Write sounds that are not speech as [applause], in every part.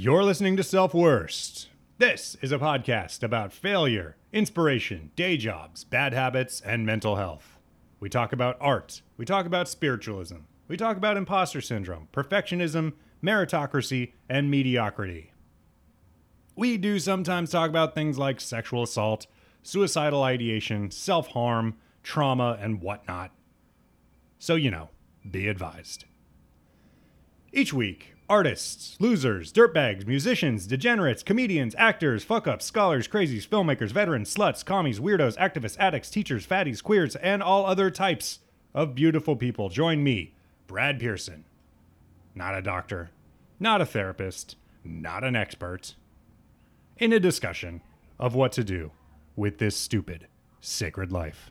You're listening to Self Worst. This is a podcast about failure, inspiration, day jobs, bad habits, and mental health. We talk about art, we talk about spiritualism, we talk about imposter syndrome, perfectionism, meritocracy, and mediocrity. We do sometimes talk about things like sexual assault, suicidal ideation, self harm, trauma, and whatnot. So, you know, be advised. Each week, artists, losers, dirtbags, musicians, degenerates, comedians, actors, fuck ups, scholars, crazies, filmmakers, veterans, sluts, commies, weirdos, activists, addicts, teachers, fatties, queers, and all other types of beautiful people join me, Brad Pearson. Not a doctor, not a therapist, not an expert, in a discussion of what to do with this stupid, sacred life.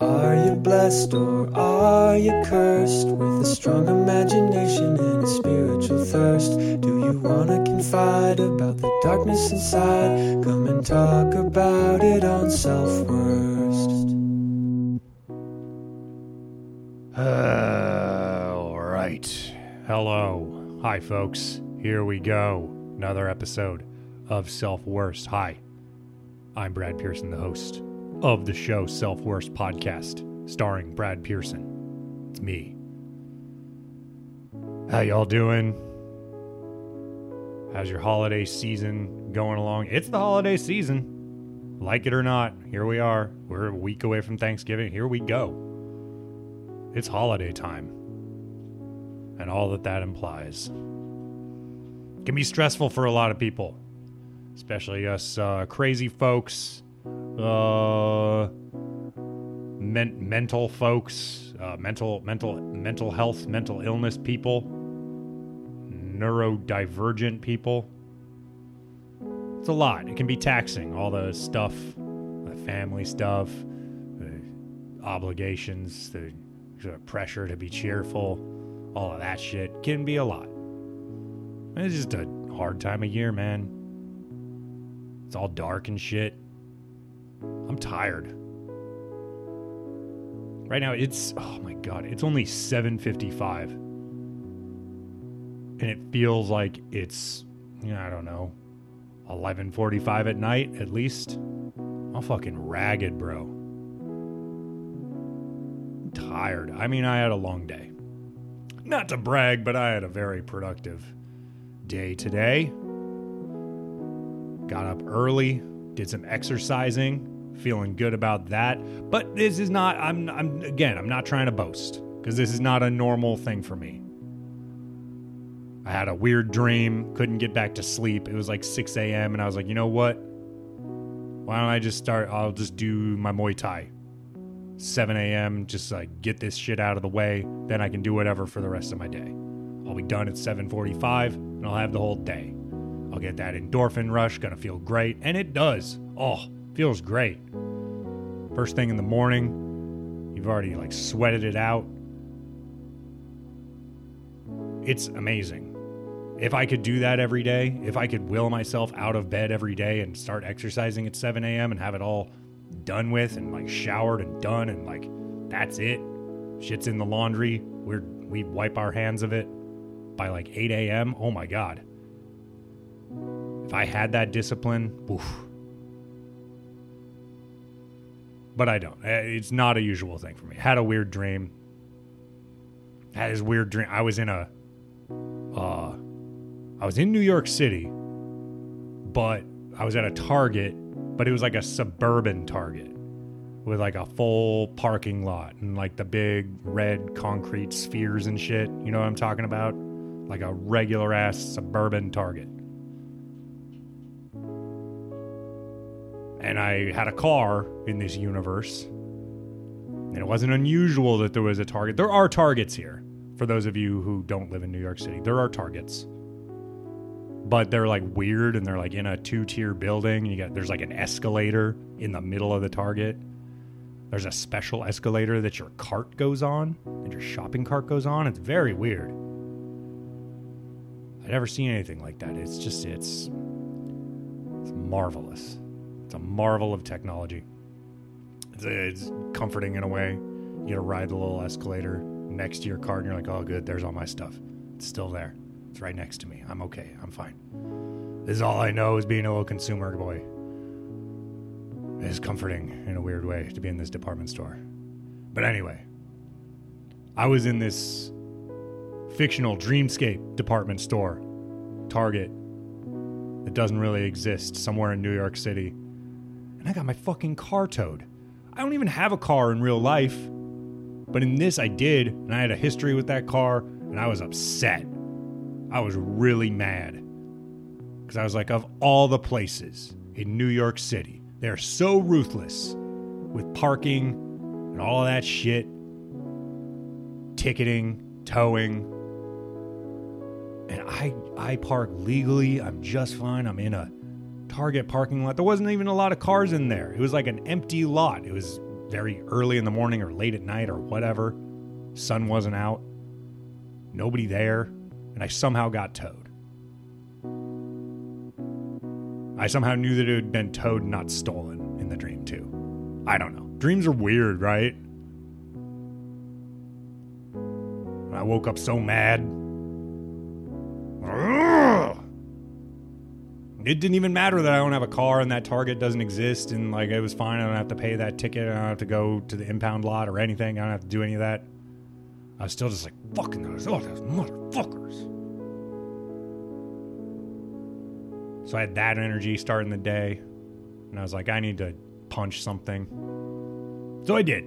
Are you blessed or are you cursed with a strong imagination and a spiritual thirst? Do you wanna confide about the darkness inside? Come and talk about it on Self Worst. Uh, all right. Hello. Hi, folks. Here we go. Another episode of Self Worst. Hi. I'm Brad Pearson, the host of the show Self Worst Podcast, starring Brad Pearson. It's me. How y'all doing? How's your holiday season going along? It's the holiday season. Like it or not, here we are. We're a week away from Thanksgiving. Here we go. It's holiday time. And all that that implies. It can be stressful for a lot of people, especially us uh, crazy folks, uh, men- mental folks, uh, mental mental mental health, mental illness people, neurodivergent people. It's a lot. It can be taxing. All the stuff, the family stuff, the obligations, the the pressure to be cheerful, all of that shit can be a lot. It's just a hard time of year, man. It's all dark and shit. I'm tired. Right now it's oh my god, it's only 7:55. And it feels like it's I don't know, 11:45 at night at least. I'm fucking ragged, bro tired. I mean, I had a long day. Not to brag, but I had a very productive day today. Got up early, did some exercising, feeling good about that. But this is not I'm I'm again, I'm not trying to boast because this is not a normal thing for me. I had a weird dream, couldn't get back to sleep. It was like 6 a.m. and I was like, you know what? Why don't I just start? I'll just do my Muay Thai 7 a.m. Just like get this shit out of the way. Then I can do whatever for the rest of my day. I'll be done at 7:45, and I'll have the whole day. I'll get that endorphin rush. Gonna feel great, and it does. Oh, feels great. First thing in the morning, you've already like sweated it out. It's amazing. If I could do that every day, if I could will myself out of bed every day and start exercising at 7 a.m. and have it all done with and like showered and done and like that's it. Shit's in the laundry. We're we wipe our hands of it by like 8 a.m. Oh my god. If I had that discipline, oof. But I don't. Eh, It's not a usual thing for me. Had a weird dream. Had this weird dream. I was in a uh I was in New York City, but I was at a Target but it was like a suburban Target with like a full parking lot and like the big red concrete spheres and shit. You know what I'm talking about? Like a regular ass suburban Target. And I had a car in this universe. And it wasn't unusual that there was a Target. There are Targets here. For those of you who don't live in New York City, there are Targets but they're like weird and they're like in a two-tier building. You got there's like an escalator in the middle of the Target. There's a special escalator that your cart goes on, and your shopping cart goes on. It's very weird. I've never seen anything like that. It's just it's it's marvelous. It's a marvel of technology. It's, it's comforting in a way. You get to ride the little escalator next to your cart, and you're like, oh, good, there's all my stuff. It's still there. It's right next to me. I'm okay. I'm fine. This is all I know is being a little consumer boy. It is comforting in a weird way to be in this department store. But anyway, I was in this fictional dreamscape department store, Target, that doesn't really exist somewhere in New York City. And I got my fucking car towed. I don't even have a car in real life. But in this, I did, and I had a history with that car, and I was upset. I was really mad. Because I was like, of all the places in New York City, they're so ruthless with parking and all that shit, ticketing, towing. And I I park legally. I'm just fine. I'm in a Target parking lot. There wasn't even a lot of cars in there. It was like an empty lot. It was very early in the morning or late at night or whatever. Sun wasn't out. Nobody there, and I somehow got towed. I somehow knew that it had been towed, not stolen in the dream, too. I don't know. Dreams are weird, right? I woke up so mad. It didn't even matter that I don't have a car and that Target doesn't exist, and like it was fine. I don't have to pay that ticket. I don't have to go to the impound lot or anything. I don't have to do any of that. I was still just like, fucking those, oh, those motherfuckers. So I had that energy starting the day, and I was like, I need to punch something. So I did.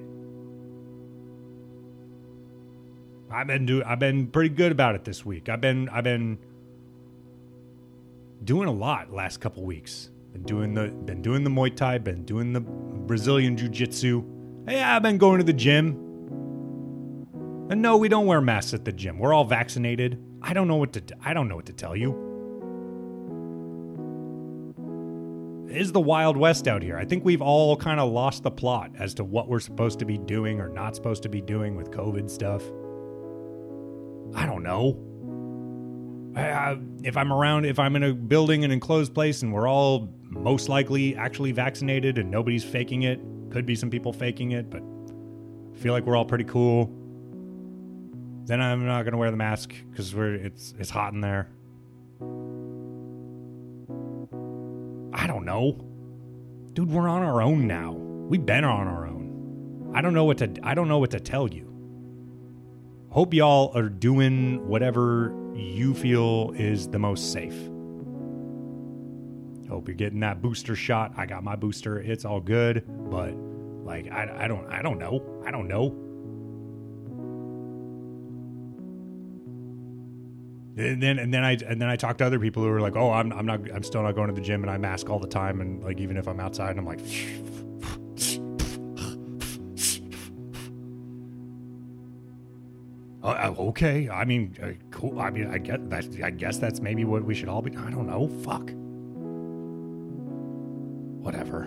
I've been do I've been pretty good about it this week. I've been I've been doing a lot last couple weeks. Been doing the been doing the Muay Thai, been doing the Brazilian Jiu Jitsu. Hey, I've been going to the gym. And no, we don't wear masks at the gym. We're all vaccinated. I don't know what to I don't know what to tell you. It is the Wild West out here. I think we've all kind of lost the plot as to what we're supposed to be doing or not supposed to be doing with COVID stuff. I don't know. I, if I'm around, if I'm in a building, an enclosed place, and we're all most likely actually vaccinated and nobody's faking it, could be some people faking it, but I feel like we're all pretty cool. Then I'm not gonna wear the mask because we're it's it's hot in there. I don't know, dude. We're on our own now. We've been on our own. I don't know what to I don't know what to tell you. Hope y'all are doing whatever you feel is the most safe. Hope you're getting that booster shot. I got my booster. It's all good, but like I, I don't I don't know. I don't know. And then and then I and then I talk to other people who are like, "Oh, I'm I'm not I'm still not going to the gym and I mask all the time and like even if I'm outside, and I'm like Uh, okay, I mean, uh, cool. I mean, I get that. I guess that's maybe what we should all be. I don't know. Fuck. Whatever.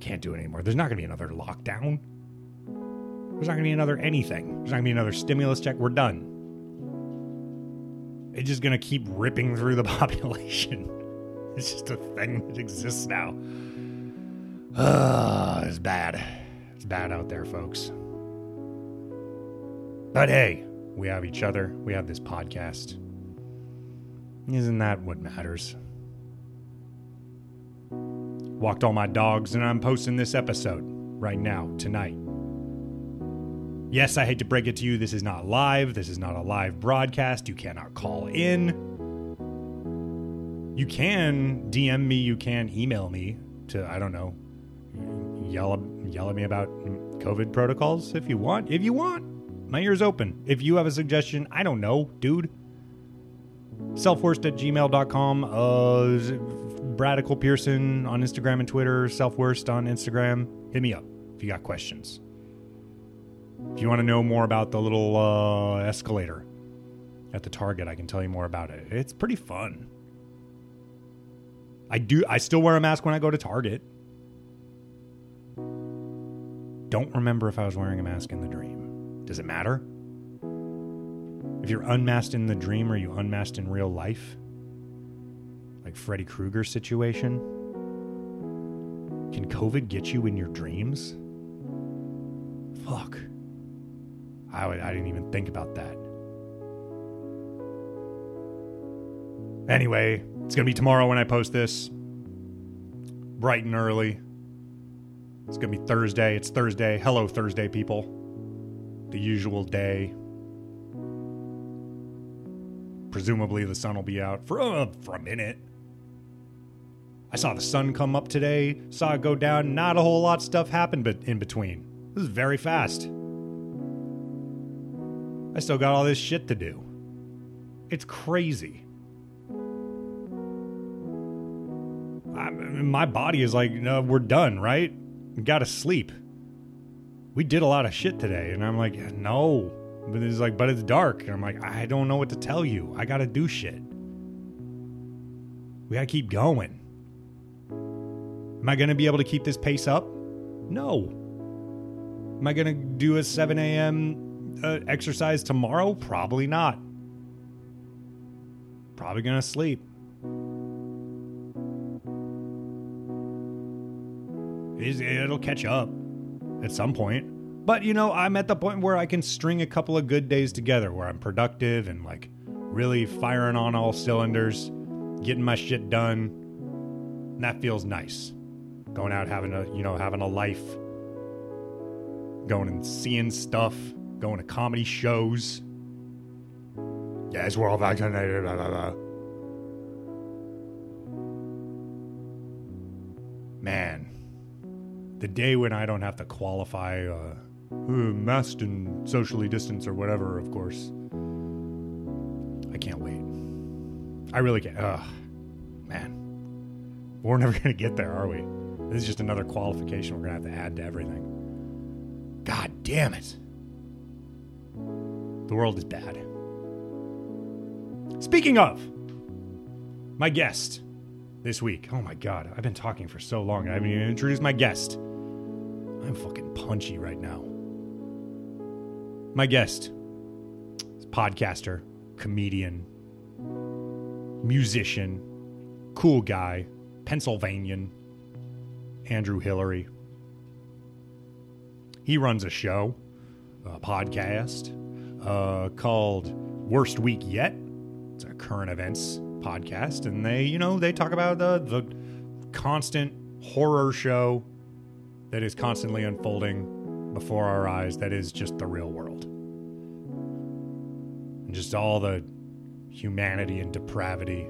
Can't do it anymore. There's not going to be another lockdown. There's not going to be another anything. There's not going to be another stimulus check. We're done. It's just going to keep ripping through the [laughs] population. It's just a thing that exists now. Uh, [sighs] it's bad. It's bad out there, folks. But hey, we have each other. We have this podcast. Isn't that what matters? Walked all my dogs, and I'm posting this episode right now, tonight. Yes, I hate to break it to you, this is not live. This is not a live broadcast. You cannot call in. You can DM me, you can email me to, I don't know, yell, yell at me about COVID protocols if you want. If you want. My ear's open. If you have a suggestion, I don't know, dude. Selfworst at gmail.com. Uh, Bradical Pearson on Instagram and Twitter. Selfworst on Instagram. Hit me up if you got questions. If you want to know more about the little uh, escalator at the Target, I can tell you more about it. It's pretty fun. I do. I still wear a mask when I go to Target. Don't remember if I was wearing a mask in the dream. Does it matter? If you're unmasked in the dream, are you unmasked in real life? Like Freddy Krueger situation? Can COVID get you in your dreams? Fuck. I, would, I didn't even think about that. Anyway, it's going to be tomorrow when I post this. Bright and early. It's going to be Thursday. It's Thursday. Hello, Thursday, people. The usual day. Presumably, the sun will be out for, uh, for a minute. I saw the sun come up today, saw it go down. Not a whole lot of stuff happened but in between. This is very fast. I still got all this shit to do. It's crazy. I, my body is like, no, we're done, right? Got to sleep. We did a lot of shit today, and I'm like, no. But it's like, but it's dark, and I'm like, I don't know what to tell you. I got to do shit. We got to keep going. Am I going to be able to keep this pace up? No. Am I going to do a 7 a.m. Uh, exercise tomorrow? Probably not. Probably going to sleep. It'll catch up at some point. But, you know, I'm at the point where I can string a couple of good days together where I'm productive and like really firing on all cylinders, getting my shit done. And that feels nice. Going out having a, you know, having a life, going and seeing stuff, going to comedy shows. Yes, we're all vaccinated. Blah, blah, blah. Man, the day when I don't have to qualify uh, masked and socially distanced or whatever, of course. I can't wait. I really can't. Ugh, man. We're never [laughs] going to get there, are we? This is just another qualification we're going to have to add to everything. God damn it. The world is bad. Speaking of, my guest this week. Oh my god, I've been talking for so long. I haven't even introduced my guest. I'm fucking punchy right now. My guest is podcaster, comedian, musician, cool guy, Pennsylvanian, Andrew Hillary. He runs a show, a podcast uh, called Worst Week Yet. It's a current events podcast, and they, you know, they talk about the the constant horror show that is constantly unfolding before our eyes. That is just the real world, and just all the humanity and depravity,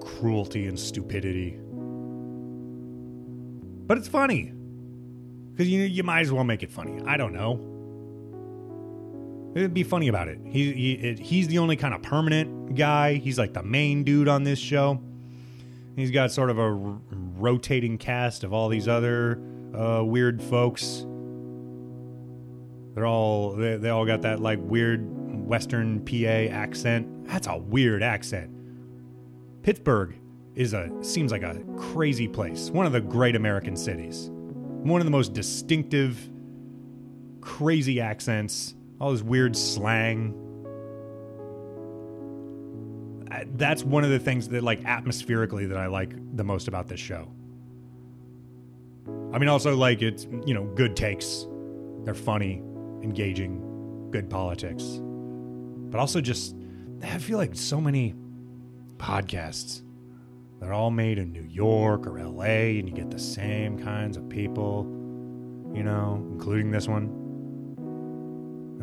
cruelty and stupidity. But it's funny because you you might as well make it funny. I don't know. It'd be funny about it. He, he it, he's the only kind of permanent guy. He's like the main dude on this show. He's got sort of a r- rotating cast of all these other uh, weird folks. They're all they, they all got that like weird Western PA accent. That's a weird accent. Pittsburgh is a seems like a crazy place. One of the great American cities. One of the most distinctive, crazy accents all this weird slang. That's one of the things that, like, atmospherically, that I like the most about this show. I mean, also, like, it's, you know, good takes. They're funny, engaging, good politics. But also, just, I feel like so many podcasts, they're all made in New York or LA, and you get the same kinds of people, you know, including this one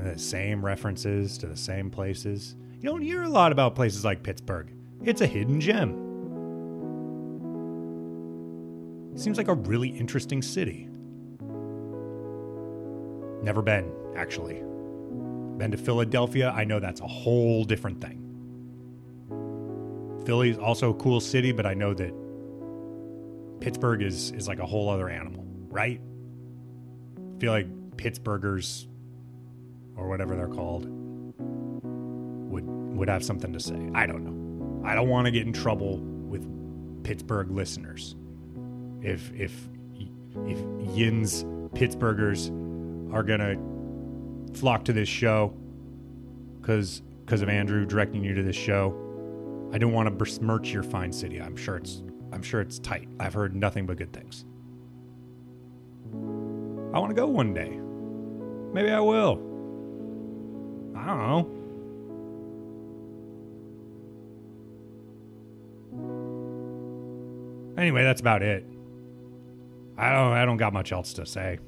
the same references to the same places. You don't hear a lot about places like Pittsburgh. It's a hidden gem. Seems like a really interesting city. Never been, actually. Been to Philadelphia, I know that's a whole different thing. Philly is also a cool city, but I know that Pittsburgh is is like a whole other animal, right? I feel like Pittsburghers or whatever they're called would have something to say. I don't know. I don't want to get in trouble with Pittsburgh listeners. If if if Yin's Pittsburghers are gonna flock to this show because because of Andrew directing you to this show, I don't want to besmirch your fine city. I'm sure it's I'm sure it's tight. I've heard nothing but good things. I want to go one day. Maybe I will. I don't know. Anyway, that's about it. I don't I don't got much else to say.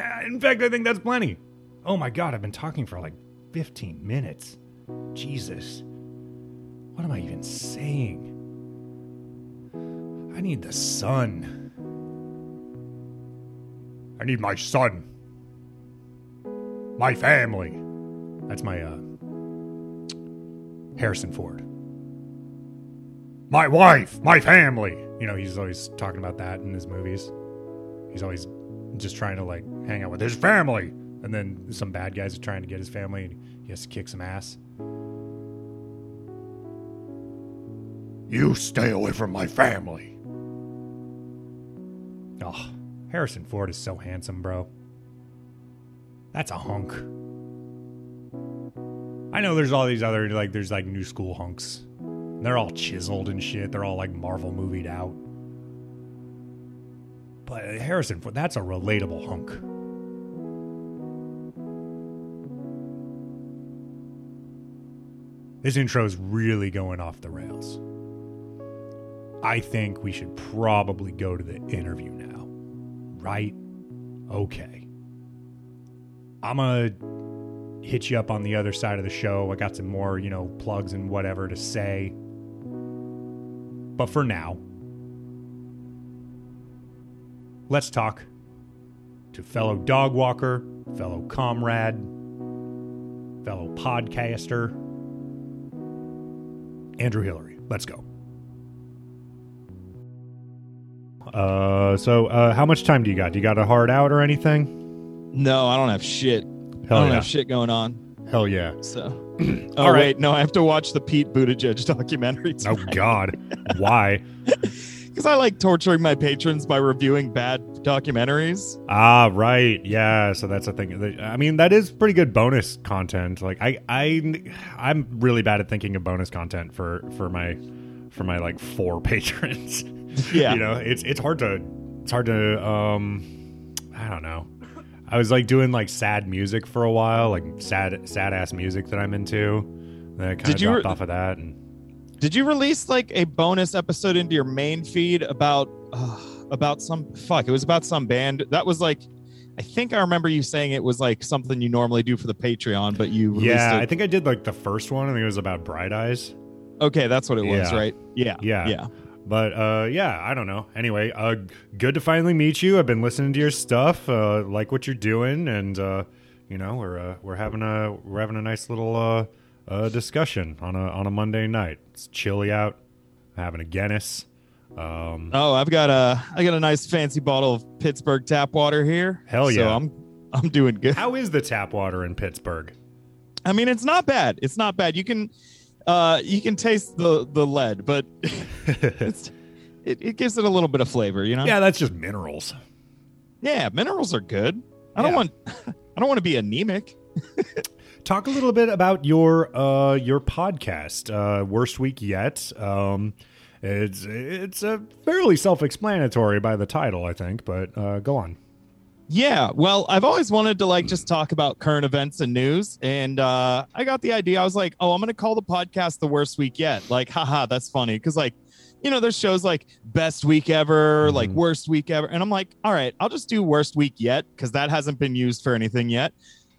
Uh, In fact, I think that's plenty. Oh my god, I've been talking for like 15 minutes. Jesus. What am I even saying? I need the sun. I need my son. My family. That's my uh Harrison Ford. My wife, my family. You know, he's always talking about that in his movies. He's always just trying to like hang out with his family. And then some bad guys are trying to get his family and he has to kick some ass. You stay away from my family. Oh, Harrison Ford is so handsome, bro. That's a hunk. I know there's all these other like there's like new school hunks. They're all chiseled and shit. They're all like Marvel movied out. But Harrison that's a relatable hunk. This intro is really going off the rails. I think we should probably go to the interview now. Right? Okay. I'm gonna hit you up on the other side of the show. I got some more, you know, plugs and whatever to say. But for now, let's talk to fellow dog walker, fellow comrade, fellow podcaster, Andrew Hillary. Let's go. Uh, so uh, how much time do you got? Do you got a hard out or anything? No, I don't have shit. Hell I don't yeah. have shit going on. Hell yeah. So, [clears throat] oh All right. wait, no, I have to watch the Pete Buttigieg [laughs] documentary Oh God, why? [laughs] because I like torturing my patrons by reviewing bad documentaries. Ah, right. Yeah. So that's a thing. I mean, that is pretty good bonus content. Like, I, I, I'm really bad at thinking of bonus content for for my for my like four [laughs] patrons. Yeah, you know, it's it's hard to it's hard to um, I don't know. I was like doing like sad music for a while, like sad sad ass music that I'm into. Then I kind of Did you dropped re- off of that, and Did you release like a bonus episode into your main feed about uh, about some fuck? It was about some band that was like. I think I remember you saying it was like something you normally do for the Patreon, but you released yeah, it. I think I did like the first one. I think it was about Bright Eyes. okay, that's what it was, Yeah. right? Yeah, Yeah. yeah. But uh, yeah, I don't know. Anyway, uh, good to finally meet you. I've been listening to your stuff, uh, like what you're doing, and uh, you know we're uh, we're having a we're having a nice little uh, uh, discussion on a on a Monday night. It's chilly out. I'm having a Guinness. Um, Oh, I've got a I got a nice fancy bottle of Pittsburgh tap water here. Hell So yeah. I'm I'm doing good. how is the tap water in Pittsburgh? I mean, it's not bad. It's not bad. You can uh you can taste the the lead, but [laughs] it's it, it gives it a little bit of flavor, you know? yeah, that's just minerals. Yeah, minerals are good. I don't Yeah. want [laughs] I don't want to be anemic. Talk a little bit about your uh, your podcast, uh, worst week yet. Um, it's it's a fairly self explanatory by the title, I think, but uh, go on. Yeah, well, I've always wanted to like just talk about current events and news, and uh, I got the idea. I was like, oh, I'm gonna call the podcast the worst week yet. Like, haha, that's funny because like, you know, there's shows like best week ever, like Mhm. worst week ever, and I'm like, all right, I'll just do worst week yet because that hasn't been used for anything yet.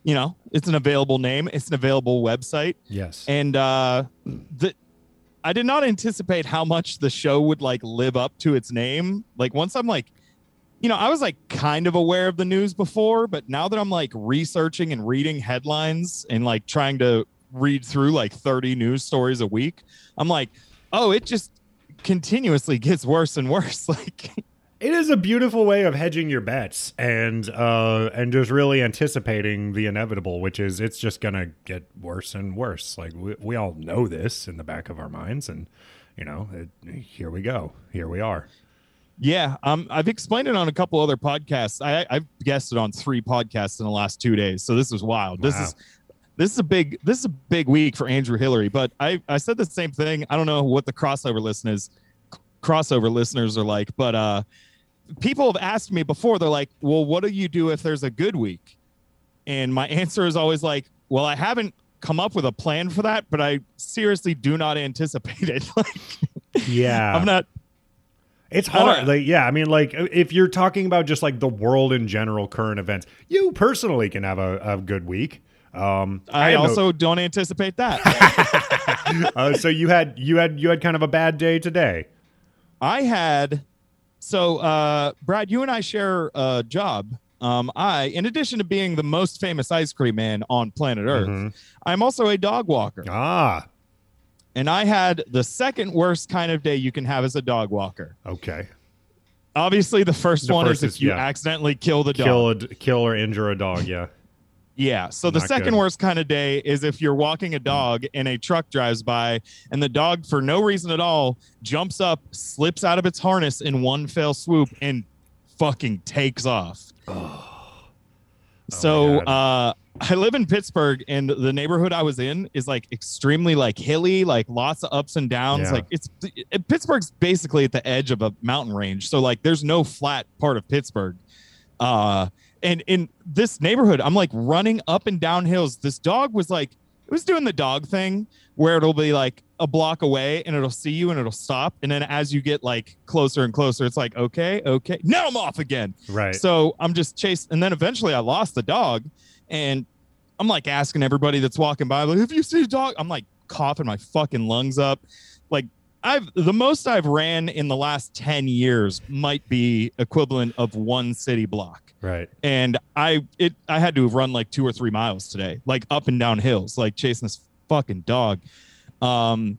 You know, it's an available name, it's an available website, Yes. and uh, the. I did not anticipate how much the show would like live up to its name. Like once I'm like you know, I was like kind of aware of the news before, but now that I'm like researching and reading headlines and like trying to read through like 30 news stories a week, I'm like, oh, it just continuously gets worse and worse. [laughs] Like, It is a beautiful way of hedging your bets and uh, and just really anticipating the inevitable, which is it's just gonna get worse and worse. Like we, we all know this in the back of our minds, and you know, it, here we go, here we are. Yeah, um, I've explained it on a couple other podcasts. I, I've guested on three podcasts in the last two days, so this is wild. This Wow. is this is a big this is a big week for Andrew Hillary. But I I said the same thing. I don't know what the crossover listeners crossover listeners are like, but uh, people have asked me before. They're like, "Well, what do you do if there's a good week?" And my [laughs] answer is always like, "Well, I haven't come up with a plan for that, but I seriously do not anticipate it. [laughs] like, Yeah, I'm not." It's hard. Like, yeah, I mean, like, if you're talking about just like the world in general, current events, you personally can have a, a good week. Um, I no- also don't anticipate that. [laughs] uh, so you had you had you had kind of a bad day today. I had so uh Brad, you and I share a job. Um, I, in addition to being the most famous ice cream man on planet Earth, Mhm. I'm also a dog walker. Ah, And I had the second worst kind of day you can have as a dog walker. okay. Obviously, the first The one first is if you yeah. accidentally kill the dog. Kill a, kill or injure a dog. Yeah. [laughs] Yeah. So the Not second good. worst kind of day is if you're walking a dog and a truck drives by and the dog, for no reason at all, jumps up, slips out of its harness in one fell swoop, and fucking takes off. [sighs] so Oh my uh, I live in Pittsburgh, and the neighborhood I was in is like extremely like hilly, like lots of ups and downs. Yeah. Like it's it, Pittsburgh's basically at the edge of a mountain range, so like there's no flat part of Pittsburgh. Uh, and in this neighborhood, I'm like running up and down hills. This dog was like, it was doing the dog thing where it'll be like a block away and it'll see you and it'll stop. And then as you get like closer and closer, it's like, okay, okay, now I'm off again. Right. So I'm just chasing. And then eventually I lost the dog. And I'm like asking everybody that's walking by, like, have you seen a dog? I'm like coughing my fucking lungs up. Like, I've the most I've ran in the last 10 years might be equivalent of one city block right. and I it I had to have run like two or three miles today, like up and down hills, like chasing this fucking dog. Um,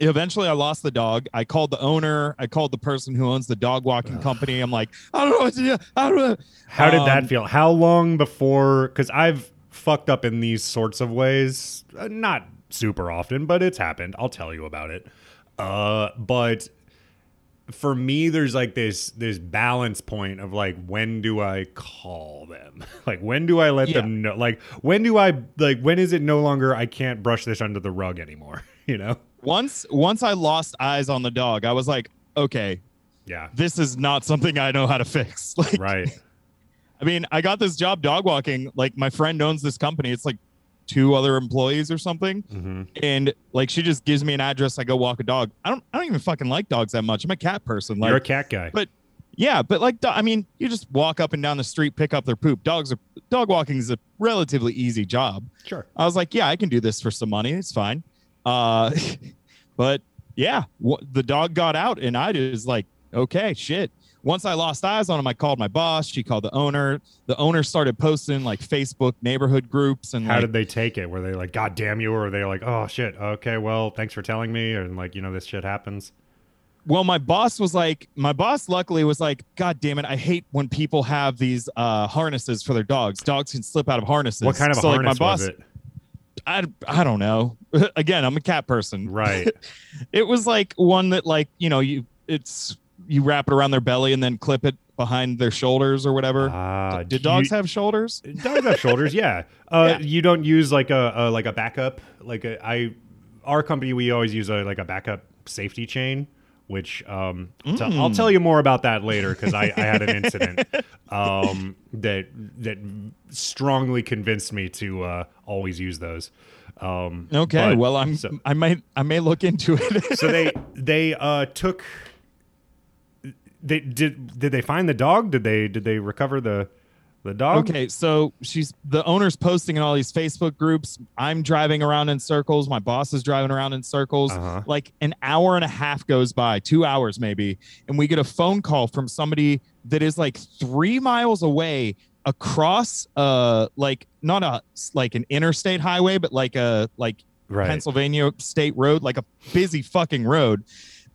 eventually, I lost the dog. I called the owner. I called the person who owns the dog walking company. I'm like, I don't know what to do. I don't know. How did that Um, feel? How long before? Because I've fucked up in these sorts of ways. Uh, not super often, but it's happened. I'll tell you about it. Uh, but for me, there's like this this balance point of like when do I call them? [laughs] like when do I let Yeah. them know? Like when do I like when is it no longer I can't brush this under the rug anymore? [laughs] You know? Once once I lost eyes on the dog, I was like, okay, Yeah. this is not something I know how to fix. [laughs] Like, Right. I mean, I got this job dog walking. Like, my friend owns this company. It's like two other employees or something. hmm and like she just gives me an address. I go walk a dog. I don't. I don't even fucking like dogs that much. I'm a cat person. Like, You're a cat guy. but yeah, but like, I mean, you just walk up and down the street, pick up their poop. Dogs are dog walking is a relatively easy job. sure. I was like, yeah, I can do this for some money. It's fine. Uh, [laughs] but yeah, wh- the dog got out, and I just like, okay, shit. Once I lost eyes on him, I called my boss. She called the owner. The owner started posting like Facebook neighborhood groups and How like, did they take it? Were they like, God damn you? Or were they like, oh shit, okay, well, thanks for telling me? And like, you know, this shit happens. well my boss was like my boss luckily was like god damn it i hate when people have these uh harnesses for their dogs dogs can slip out of harnesses What kind of a So, like, harness my boss was it? I, I don't know [laughs] again i'm a cat person Right. [laughs] it was like one that like you know you it's you wrap it around their belly and then clip it behind their shoulders or whatever Ah, did do dogs you- have shoulders [laughs] dogs have shoulders? Yeah. Uh, Yeah. You don't use like a, a like a backup. Like a, I, our company, we always use a like a backup safety chain. Which um, I'll tell- I'll Mm. tell you more about that later because I, I had an [laughs] incident um, that that strongly convinced me to uh, always use those. Um, okay but- well i'm so- i might i may look into it [laughs] so they they uh took they did did they find the dog did they did they recover the the dog Okay, so she's the owner's posting in all these Facebook groups. I'm driving around in circles. My boss is driving around in circles. Uh-huh. Like an hour and a half goes by, two hours maybe, and we get a phone call from somebody that is like three miles away across uh like not a like an interstate highway, but like a like right Pennsylvania state road, like a busy fucking road.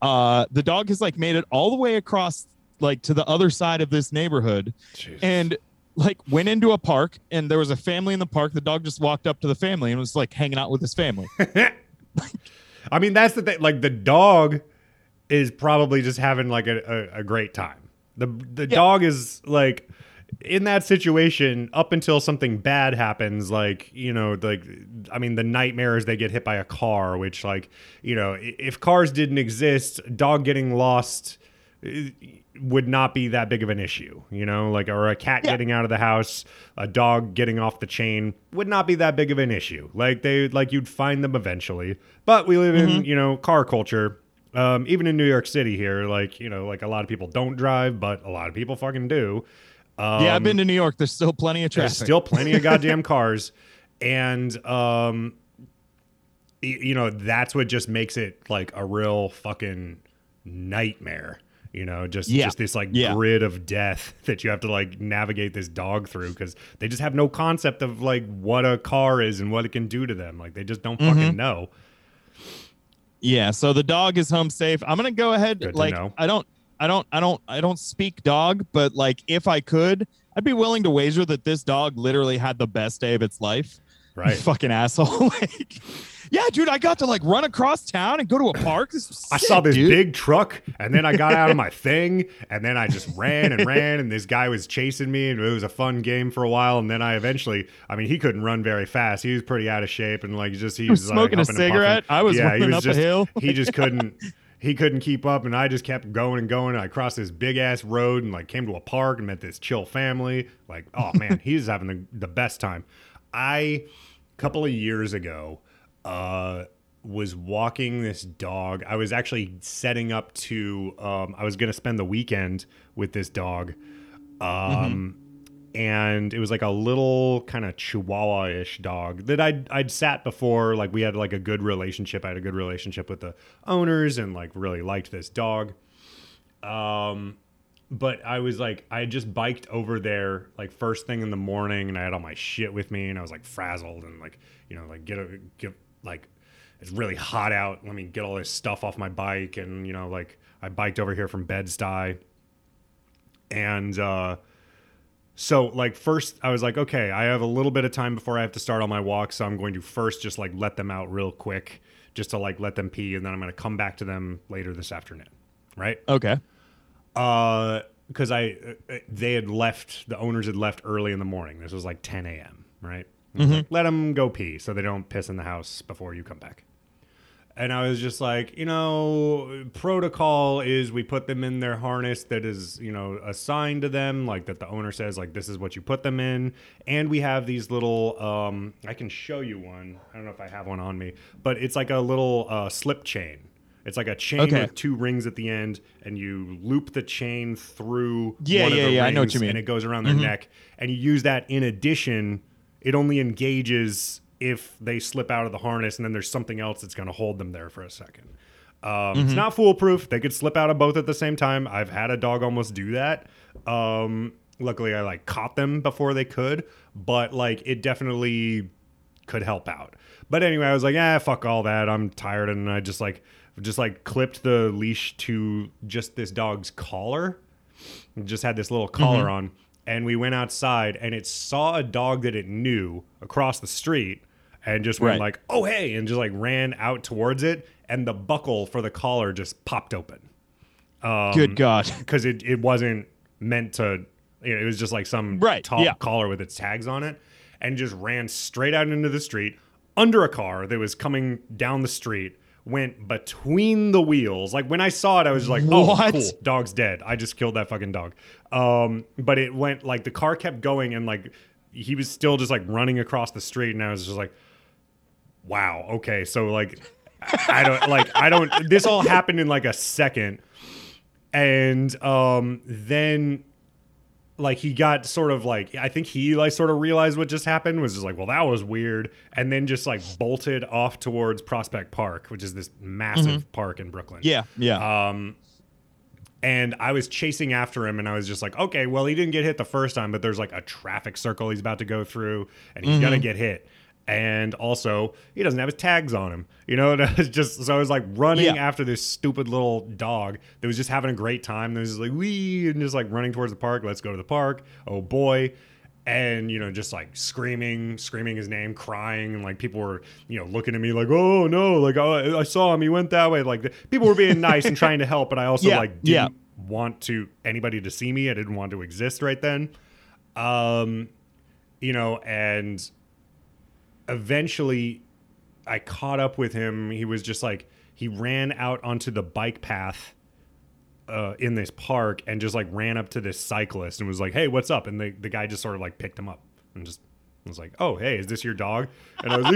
Uh the dog has like made it all the way across like to the other side of this neighborhood Jeez. and like went into a park and there was a family in the park. The dog just walked up to the family and was like hanging out with his family. [laughs] I mean that's the thing. Like the dog is probably just having like a, a, a great time. The the Yeah. dog is like in that situation up until something bad happens like you know like i mean the nightmares they get hit by a car which like you know if cars didn't exist dog getting lost would not be that big of an issue you know like or a cat Yeah. getting out of the house a dog getting off the chain would not be that big of an issue like they like you'd find them eventually but we live in you know car culture Um, even in New York City here, like you know, like a lot of people don't drive, but a lot of people fucking do. Um, yeah, I've been to New York. There's still plenty of traffic. there's traffic. still plenty of [laughs] goddamn cars, and um, y- you know that's what just makes it like a real fucking nightmare. You know, just Yeah. just this like Yeah. grid of death [laughs] that you have to like navigate this dog through because they just have no concept of like what a car is and what it can do to them. Like they just don't Mm-hmm. fucking know. Yeah, so the dog is home safe. I'm gonna go ahead. Good like. I don't, I don't, I don't, I don't speak dog, but like if I could, I'd be willing to wager that this dog literally had the best day of its life. [laughs] Right. Fucking asshole. [laughs] like, yeah, dude, I got to like run across town and go to a park. I sick, saw this dude. big truck, and then I got out of my thing, and then I just ran and ran, and this guy was chasing me, and it was a fun game for a while. And then I eventually, I mean, he couldn't run very fast; he was pretty out of shape, and like just he was was, like, smoking a and puffing. cigarette. I was yeah, he was up a just, hill. he [laughs] just couldn't. He couldn't keep up, and I just kept going and going. And I crossed this big ass road and like came to a park and met this chill family. Like, oh man, he's having the, the best time. I, a couple of years ago, uh, was walking this dog. I was actually setting up to. Um, I was going to spend the weekend with this dog, um, and it was like a little kind of Chihuahua-ish dog that I'd I'd sat before. Like we had like a good relationship. I had a good relationship with the owners, and like really liked this dog. Um, but I was like, I just biked over there like first thing in the morning, and I had all my shit with me, and I was like frazzled and like you know like get a get like it's really hot out. Let me get all this stuff off my bike, and you know like I biked over here from Bed Stuy, and uh, so like first I was like, okay, I have a little bit of time before I have to start on my walk, so I'm going to first just like let them out real quick, just to like let them pee, and then I'm going to come back to them later this afternoon, right? Okay. Uh, because I uh, they had left, the owners had left early in the morning. This was like 10 a.m. Right? Was like, let them go pee so they don't piss in the house before you come back. And I was just like, you know, protocol is we put them in their harness that is, you know, assigned to them, like that the owner says, like this is what you put them in. And we have these little, um, I can show you one. I don't know if I have one on me, but it's like a little uh, slip chain. It's like a chain Okay. with two rings at the end, and you loop the chain through. Yeah, one of yeah, the yeah, I know what you mean. And it goes around their neck, and you use that in addition. It only engages if they slip out of the harness, and then there's something else that's going to hold them there for a second. Um, It's not foolproof. They could slip out of both at the same time. I've had a dog almost do that. Um, luckily, I like caught them before they could, but like it definitely could help out. But anyway, I was like, ah, fuck all that. I'm tired, and I just like, just like clipped the leash to just this dog's collar. Just had this little collar on, and we went outside, and it saw a dog that it knew across the street, and just went Right. like, oh hey, and just like ran out towards it, and the buckle for the collar just popped open Um, Good God. because it, it wasn't meant to you know, it was just like some Right, tall yeah. collar with its tags on it and just ran straight out into the street under a car that was coming down the street went between the wheels. Like when i saw it i was like oh What? cool dog's dead. I just killed that fucking dog. Um but it went like the car kept going and like he was still just like running across the street and i was just like wow okay. So like i don't like i don't this all happened in like a second. And um then like he got sort of like i think he like sort of realized what just happened was just like well that was weird and then just like bolted off towards prospect park which is this massive park in brooklyn Yeah. Yeah. um and I was chasing after him, and I was just like, okay, well, he didn't get hit the first time, but there's like a traffic circle he's about to go through, and he's gonna get hit. And also, he doesn't have his tags on him, you know. [laughs] And just so I was like running Yeah. after this stupid little dog that was just having a great time. That was just like wee and just like running towards the park. Let's go to the park. Oh boy, and you know just like screaming screaming his name crying and like people were you know looking at me like oh no like oh, i saw him he went that way like the, people were being nice and trying to help but i also Yeah, like didn't want to anybody to see me i didn't want to exist right then um you know and eventually i caught up with him he was just like he ran out onto the bike path uh, in this park and just like ran up to this cyclist and was like, "Hey, what's up?" And the, the guy just sort of like picked him up and just was like, "Oh, hey, is this your dog?" And I was like,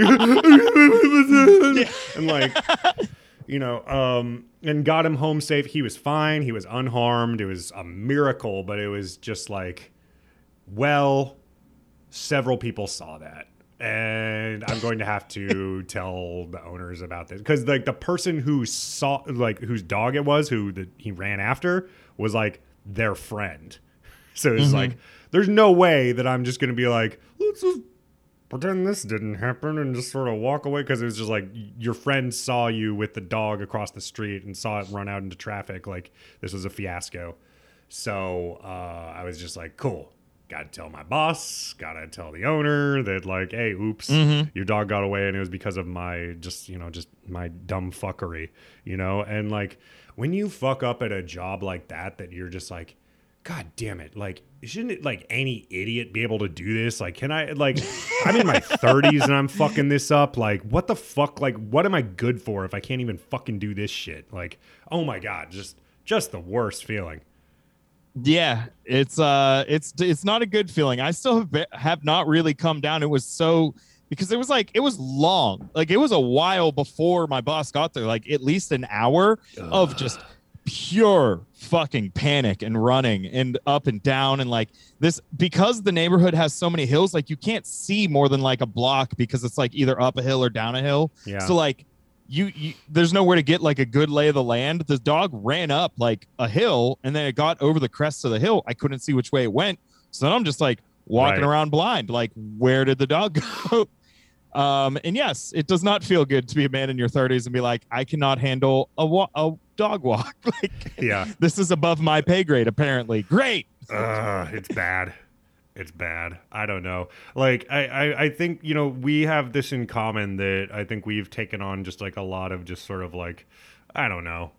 [laughs] and like, you know, um, and got him home safe. He was fine. He was unharmed. It was a miracle, but it was just like, well, several people saw that. And I'm going to have to [laughs] tell the owners about this. Because, like, the person who saw, like, whose dog it was, who the, he ran after, was like their friend. So it's like, there's no way that I'm just going to be like, let's just pretend this didn't happen and just sort of walk away. Because it was just like your friend saw you with the dog across the street and saw it run out into traffic. Like this was a fiasco. So uh, i was just like cool gotta tell my boss gotta tell the owner that like hey oops mm-hmm. your dog got away and it was because of my just you know just my dumb fuckery you know and like when you fuck up at a job like that that you're just like God damn it. Like, shouldn't it, like any idiot be able to do this? Like, can I, like, I'm in my [laughs] 30s and I'm fucking this up. Like, what the fuck? Like, what am I good for if I can't even fucking do this shit? Like, oh my God, just, just the worst feeling. Yeah, it's uh, it's it's not a good feeling. I still have, be- have not really come down. It was so because it was like it was long, like it was a while before my boss got there, like at least an hour of just pure fucking panic and running and up and down and like this because the neighborhood has so many hills like you can't see more than like a block because it's like either up a hill or down a hill Yeah. so like you, you there's nowhere to get like a good lay of the land. The dog ran up like a hill and then it got over the crest of the hill. I couldn't see which way it went. So then i'm just like walking Right. around blind. Like where did the dog [laughs] go? Um and yes it does not feel good to be a man in your 30s and be like i cannot handle a, wa- a dog walk. [laughs] Like Yeah. this is above my pay grade apparently. Great! Ugh, it's bad. It's bad. I don't know. Like I, I, I think you know we have this in common that I think we've taken on just like a lot of just sort of like I don't know,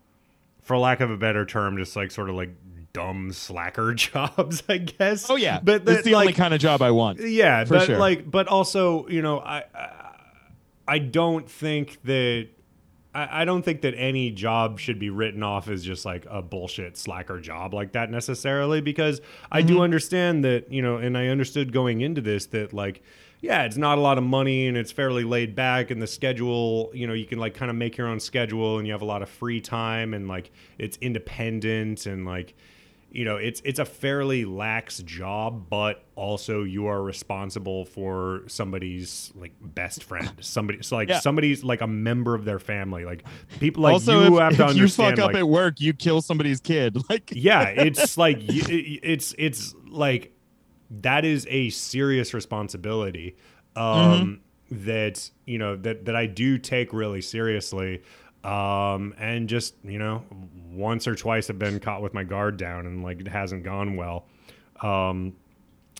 for lack of a better term, just like sort of like dumb slacker [laughs] jobs. I guess. oh yeah but that's that, the only kind of job i want yeah, For but sure. like, but also, you know, I, I, I don't think that. I I don't think that any job should be written off as just like a bullshit slacker job like that necessarily because I Mm-hmm. do understand that, you know, and I understood going into this that like yeah, it's not a lot of money and it's fairly laid back and the schedule, you know, you can like kind of make your own schedule and you have a lot of free time and like it's independent and like you know it's it's a fairly lax job but also you are responsible for somebody's like best friend. Somebody so like Yeah. somebody's like a member of their family. Like people like also you if, have to if you understand fuck up at work you kill somebody's kid. [laughs] Like yeah it's like it- it's it's like that is a serious responsibility um that you know that that I do take really seriously um and just you know once or twice I've been caught with my guard down and like it hasn't gone well um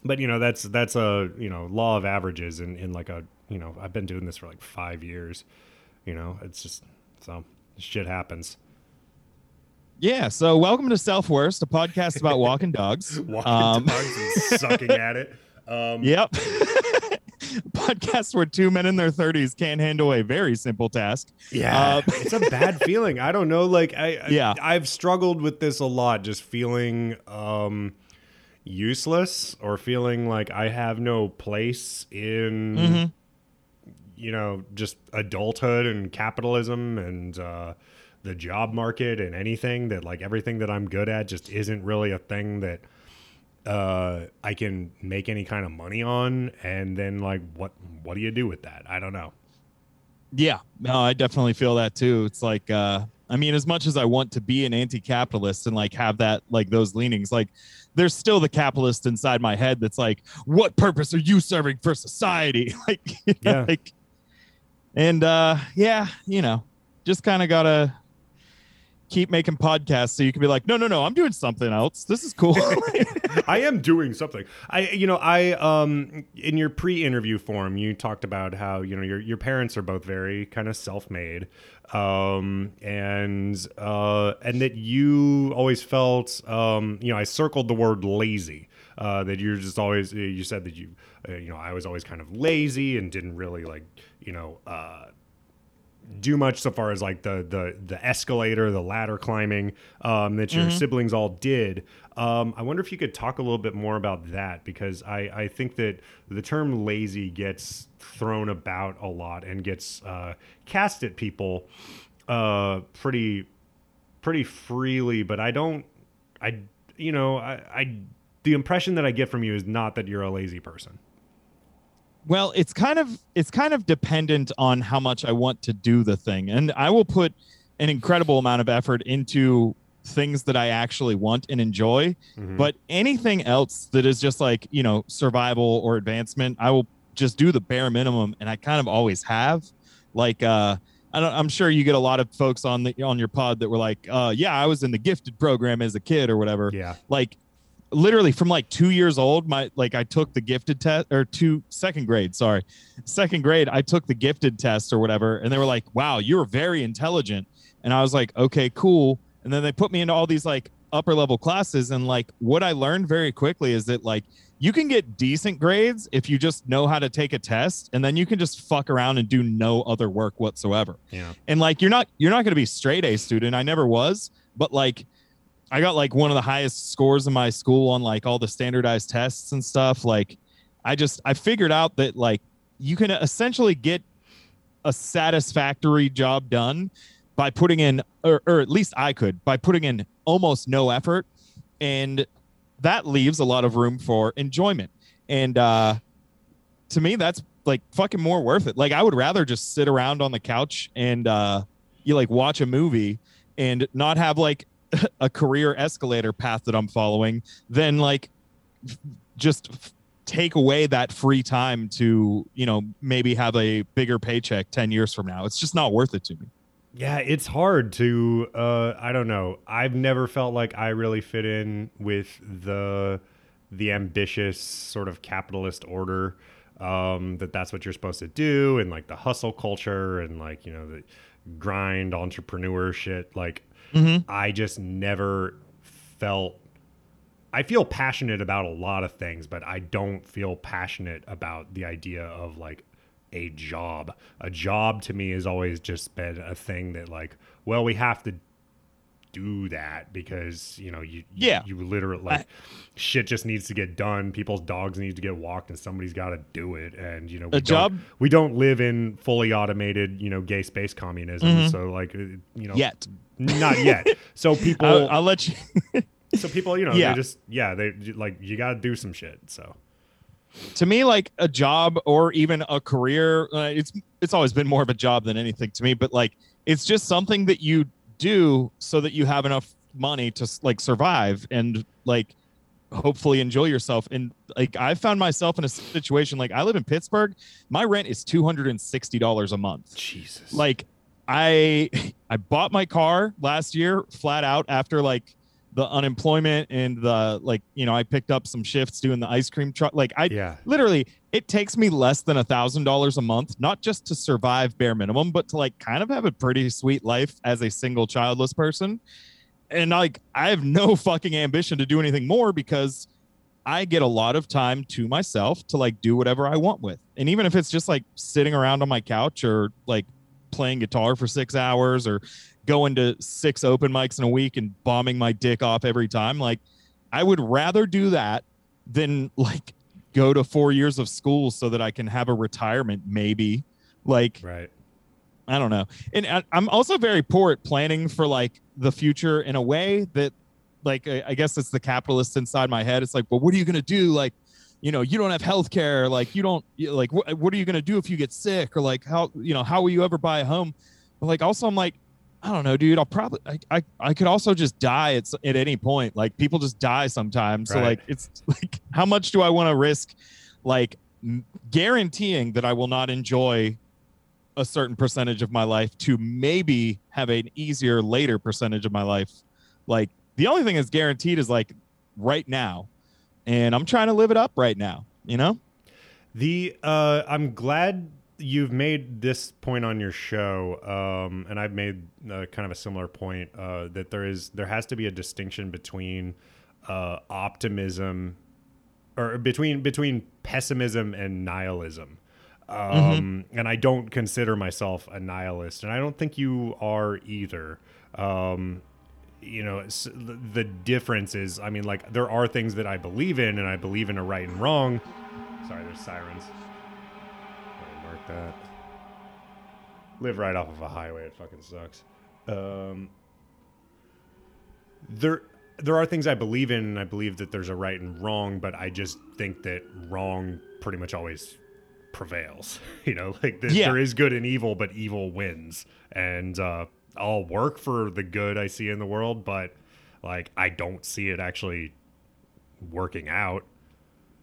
but you know that's that's a you know law of averages in in like a you know I've been doing this for like 5 years you know it's just so shit happens Yeah. So welcome to Self Worst, a podcast about walking [laughs] dogs. walking Um, dogs and sucking at it. [laughs] Um, Yep. [laughs] podcast where two men in their 30s can't handle a very simple task. yeah, Uh, [laughs] it's a bad feeling. I don't know. Like I, I- Yeah. I've struggled with this a lot. Just feeling um, useless or feeling like I have no place in, Mm-hmm. you know, just adulthood and capitalism and uh, the job market and anything that like everything that I'm good at just isn't really a thing that uh I can make any kind of money on and then like what what do you do with that? I don't know. Yeah. No, I definitely feel that too. It's like, uh, I mean, as much as I want to be an anti-capitalist and like have that, like those leanings, like there's still the capitalist inside my head that's like, what purpose are you serving for society? [laughs] like, you know, Yeah. like, and uh, yeah, you know, just kind of gotta keep making podcasts so you can be like, no, no, no, I'm doing something else. This is cool. [laughs] [laughs] I am doing something. I you know, I um in your pre-interview form you talked about how, you know, your your parents are both very kind of self-made. Um and uh and that you always felt um you know, I circled the word lazy. Uh that you're just always you said that you uh, you know, I was always kind of lazy and didn't really like, you know, uh do much so far as like the the the escalator, the ladder climbing um, that your siblings all did. Um, I wonder if you could talk a little bit more about that because I I think that the term lazy gets thrown about a lot and gets uh, cast at people uh, pretty pretty freely, but I don't. I you know I, I the impression that I get from you is not that you're a lazy person. Well, it's kind of it's kind of dependent on how much I want to do the thing, and I will put an incredible amount of effort into things that I actually want and enjoy. Mhm. But anything else that is just like you know survival or advancement, I will just do the bare minimum, and I kind of always have. Like, uh, I don't, I'm sure you get a lot of folks on the on your pod that were like, uh, "Yeah, I was in the gifted program as a kid or whatever." yeah, like literally from like two years old my like i took the gifted test or two second grade sorry. Second grade i took the gifted test or whatever and they were like wow you're very intelligent. And i was like okay cool. And then they put me into all these like upper level classes and like what i learned very quickly is that like you can get decent grades if you just know how to take a test and then you can just fuck around and do no other work whatsoever. Yeah, and like you're not you're not going to be straight a student i never was but like i got like one of the highest scores in my school on like all the standardized tests and stuff. Like i just i figured out that like you can essentially get a satisfactory job done by putting in or, or at least i could by putting in almost no effort. And that leaves a lot of room for enjoyment. And uh to me that's like fucking more worth it. Like i would rather just sit around on the couch and uh you like watch a movie and not have like [laughs] a career escalator path that i'm following then like just take away that free time to you know maybe have a bigger paycheck 10 years from now it's just not worth it to me yeah. It's hard to. Uh, I don't know. I've never felt like I really fit in with the the ambitious sort of capitalist order. Um, that that's what you're supposed to do, and like the hustle culture, and like you know the grind entrepreneur shit. Like Mm-hmm. I just never felt. I feel passionate about a lot of things, but I don't feel passionate about the idea of like a job. A job to me has always just been a thing that like, well, we have to do that because you know you Yeah. you, you literally like shit just needs to get done. People's dogs need to get walked and somebody's got to do it. And you know we A don't- job- we don't live in fully automated you know gay space communism. So like uh, you know yet. not yet. [laughs] So people I'll, I'll let you [laughs] so people you know Yeah. they just yeah they like you got to do some shit so. To me like a job or even a career uh, it's it's always been more of a job than anything to me but like it's just something that you do so that you have enough money to like survive and like hopefully enjoy yourself. And like i found myself in a situation like i live in pittsburgh. My rent is $260 a month. Jesus. Like i [laughs] i bought my car last year flat out after like the unemployment and the like you know i picked up some shifts doing the ice cream truck. Like i yeah. literally it takes me less than a thousand dollars a month not just to survive bare minimum but to like kind of have a pretty sweet life as a single childless person. And like i have no [laughs] fucking ambition to do anything more because i get a lot of time to myself to like do whatever i want with. And even if it's just like sitting around on my couch or like playing guitar for six hours or going to six open mics in a week and bombing my dick off every time like i would rather do that than like go to four years of school so that I can have a retirement, maybe. Like, right I don't know. And I, I'm also very poor at planning for like the future in a way that, like, I, I guess it's the capitalist inside my head. It's like, well, what are you going to do? Like, you know, you don't have health care. Like, you don't, like, wh- what are you going to do if you get sick? Or like, how, you know, how will you ever buy a home? But like, also, I'm like, I don't know, dude. I'll probably, I, I, I could also just die at, at any point. Like, people just die sometimes. So, like, it's [laughs] like, how much do I want to risk, like, m- guaranteeing that I will not enjoy a certain percentage of my life to maybe have an easier later percentage of my life. Like the only thing that's guaranteed is like right now. And I'm trying to live it up right now, you know? The uh, I'm glad you've made this point on your show, um, and I've made uh, kind of a similar point uh, that there is there has to be a distinction between uh, optimism or between between pessimism and nihilism. Um, And I don't consider myself a nihilist, and I don't think you are either. Um, you know the difference is i mean like there are things that i believe in and i believe in a right and wrong sorry there's sirens that live right off of a highway it fucking sucks um, there there are things I believe in, and I believe that there's a right and wrong, but I just think that wrong pretty much always prevails. [laughs] You know, like that Yeah. there is good and evil, but evil wins. And uh, I'll work for the good I see in the world, but like I don't see it actually working out.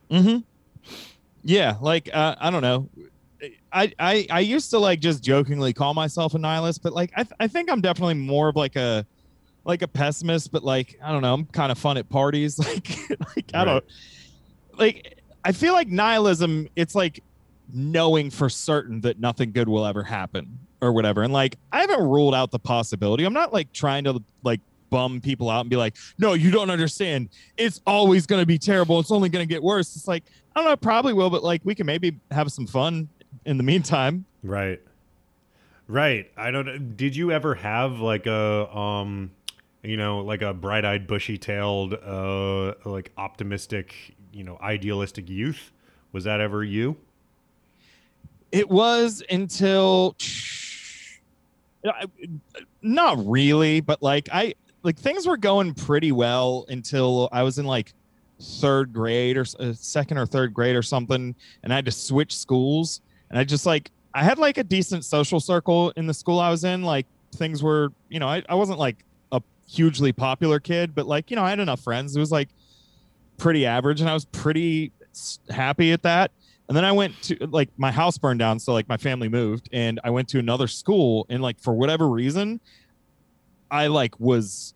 Hmm. Yeah, like uh, I don't know. I, I I used to like just jokingly call myself a nihilist, but like I th- I think I'm definitely more of like a like a pessimist, but like I don't know, I'm kind of fun at parties. [laughs] Like like I Right. don't like I feel like nihilism it's like knowing for certain that nothing good will ever happen or whatever. And like I haven't ruled out the possibility. I'm not like trying to like bum people out and be like, "No, you don't understand. It's always going to be terrible. It's only going to get worse." It's like I don't know, probably will, but like we can maybe have some fun in the meantime. Right. Right. I don't. Did you ever have like a um you know, like a bright-eyed, bushy-tailed uh like optimistic, you know, idealistic youth? Was that ever you? It was until not really, but like I like things were going pretty well until I was in like third grade or uh, second or third grade or something, and I had to switch schools, and I just like I had like a decent social circle in the school I was in. Like things were, you know, I, I wasn't like a hugely popular kid, but like you know I had enough friends. It was like pretty average, and I was pretty happy at that. And then I went to like my house burned down, so like my family moved, and I went to another school, and like for whatever reason, I like was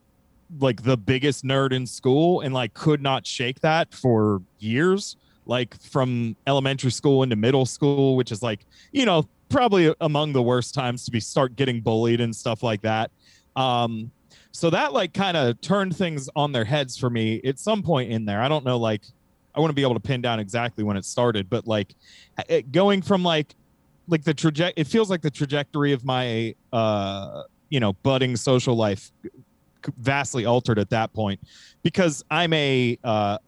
like the biggest nerd in school, and like could not shake that for years, like from elementary school into middle school, which is like you know probably among the worst times to be start getting bullied and stuff like that. Um, so that like kind of turned things on their heads for me at some point in there. I don't know, like I want to be able to pin down exactly when it started, but like it, going from like like the traje it feels like the trajectory of my uh you know budding social life vastly altered at that point because I'm a uh [laughs]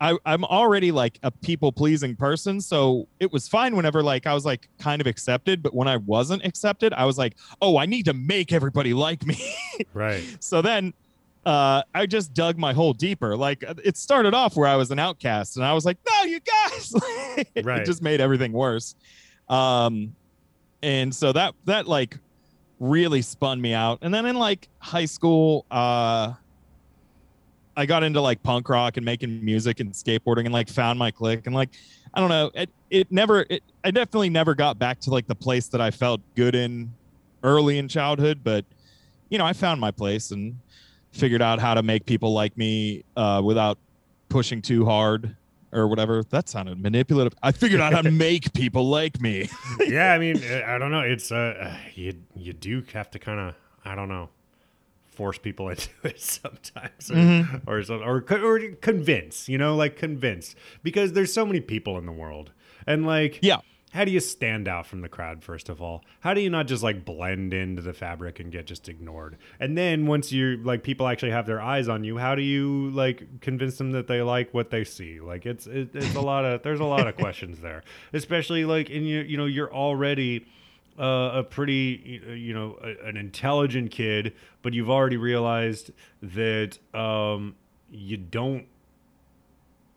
I, I'm already like a people pleasing person, so it was fine whenever like I was like kind of accepted, but when I wasn't accepted, I was like, oh, I need to make everybody like me. [laughs] Right. so then uh, I just dug my hole deeper. Like it started off where I was an outcast, and I was like, "No, you guys!" [laughs] Right. it just made everything worse. Um, and so that that like really spun me out. And then in like high school, uh, I got into like punk rock and making music and skateboarding, and like found my clique. And like I don't know, it it never. It, I definitely never got back to like the place that I felt good in early in childhood, but you know, I found my place and figured out how to make people like me uh, without pushing too hard or whatever. That sounded manipulative. I figured out how to [laughs] make people like me. yeah, I [laughs] mean, I don't know. It's uh you you do have to kind of I don't know force people [laughs] into it sometimes or Mm-hmm. or, some, or or convince, you know, like convince because there's so many people in the world. And like Yeah. how do you stand out from the crowd first of all? How do you not just like blend into the fabric and get just ignored? And then once you like people actually have their eyes on you, how do you like convince them that they like what they see? Like it's it, it's a lot of there's a lot of [laughs] questions there, especially like in you you know you're already uh, a pretty you know a, an intelligent kid, but you've already realized that um, you don't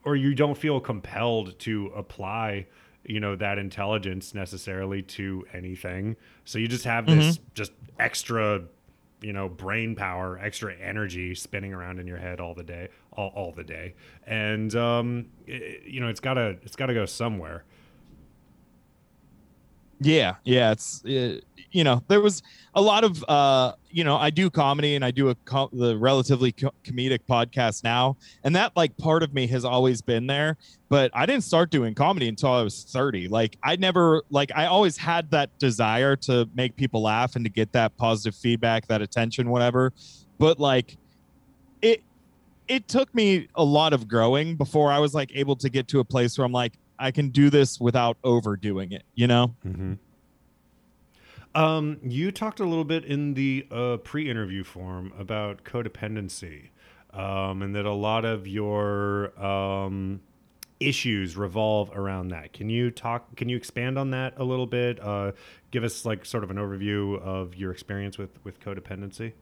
or you don't feel compelled to apply you know that intelligence necessarily to anything. So you just have this just extra you know brain power extra energy spinning around in your head all the day all, all the day. And um it, you know it's gotta it's gotta go somewhere Yeah, yeah, it's uh, you know there was a lot of uh you know I do comedy and I do a the relatively co- comedic podcast now, and that like part of me has always been there, but I didn't start doing comedy until I was thirty. Like I never like I always had that desire to make people laugh and to get that positive feedback, that attention, whatever, but like it it took me a lot of growing before I was like able to get to a place where I'm like I can do this without overdoing it, you know. Mm-hmm. Um, you talked a little bit in the uh, pre-interview form about codependency, um, and that a lot of your um, issues revolve around that. Can you talk? Can you expand on that a little bit? Uh, give us like sort of an overview of your experience with with codependency.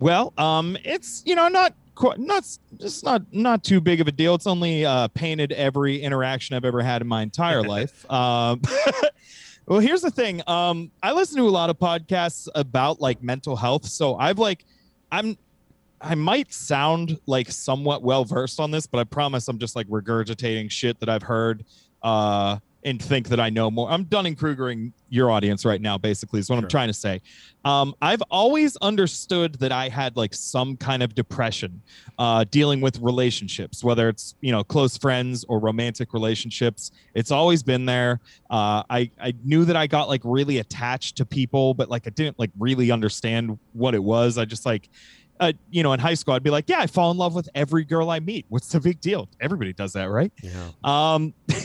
Well, um, it's you know not quite not just not not too big of a deal. It's only uh, painted every interaction I've ever had in my entire [laughs] life. Um, [laughs] well, here's the thing. Um, I listen to a lot of podcasts about like mental health, so I've like I'm I might sound like somewhat well versed on this, but I promise I'm just like regurgitating shit that I've heard uh, and think that I know more. I'm Dunning Krugering your audience right now, basically, is what Sure. I'm trying to say. Um, I've always understood that I had like some kind of depression uh, dealing with relationships, whether it's, you know, close friends or romantic relationships. It's always been there. Uh, I, I knew that I got like really attached to people, but like I didn't like really understand what it was. I just like, uh, you know, in high school, I'd be like, yeah, I fall in love with every girl I meet. What's the big deal? Everybody does that, right? Yeah. Um, [laughs]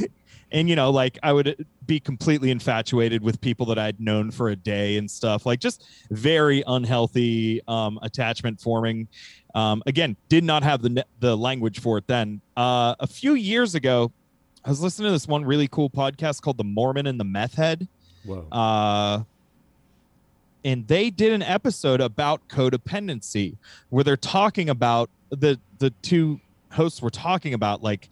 and you know, like I would be completely infatuated with people that I'd known for a day and stuff, like just very unhealthy um, attachment forming. Um, again, did not have the the language for it then. Uh, a few years ago, I was listening to this one really cool podcast called "The Mormon and the Meth Head." Whoa. uh, and they did an episode about codependency where they're talking about the the two hosts were talking about like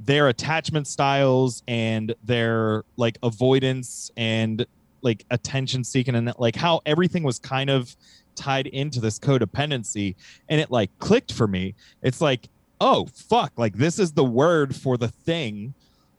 their attachment styles and their like avoidance and like attention seeking and like how everything was kind of tied into this codependency. And it like clicked for me. It's like oh fuck. Like this is the word for the thing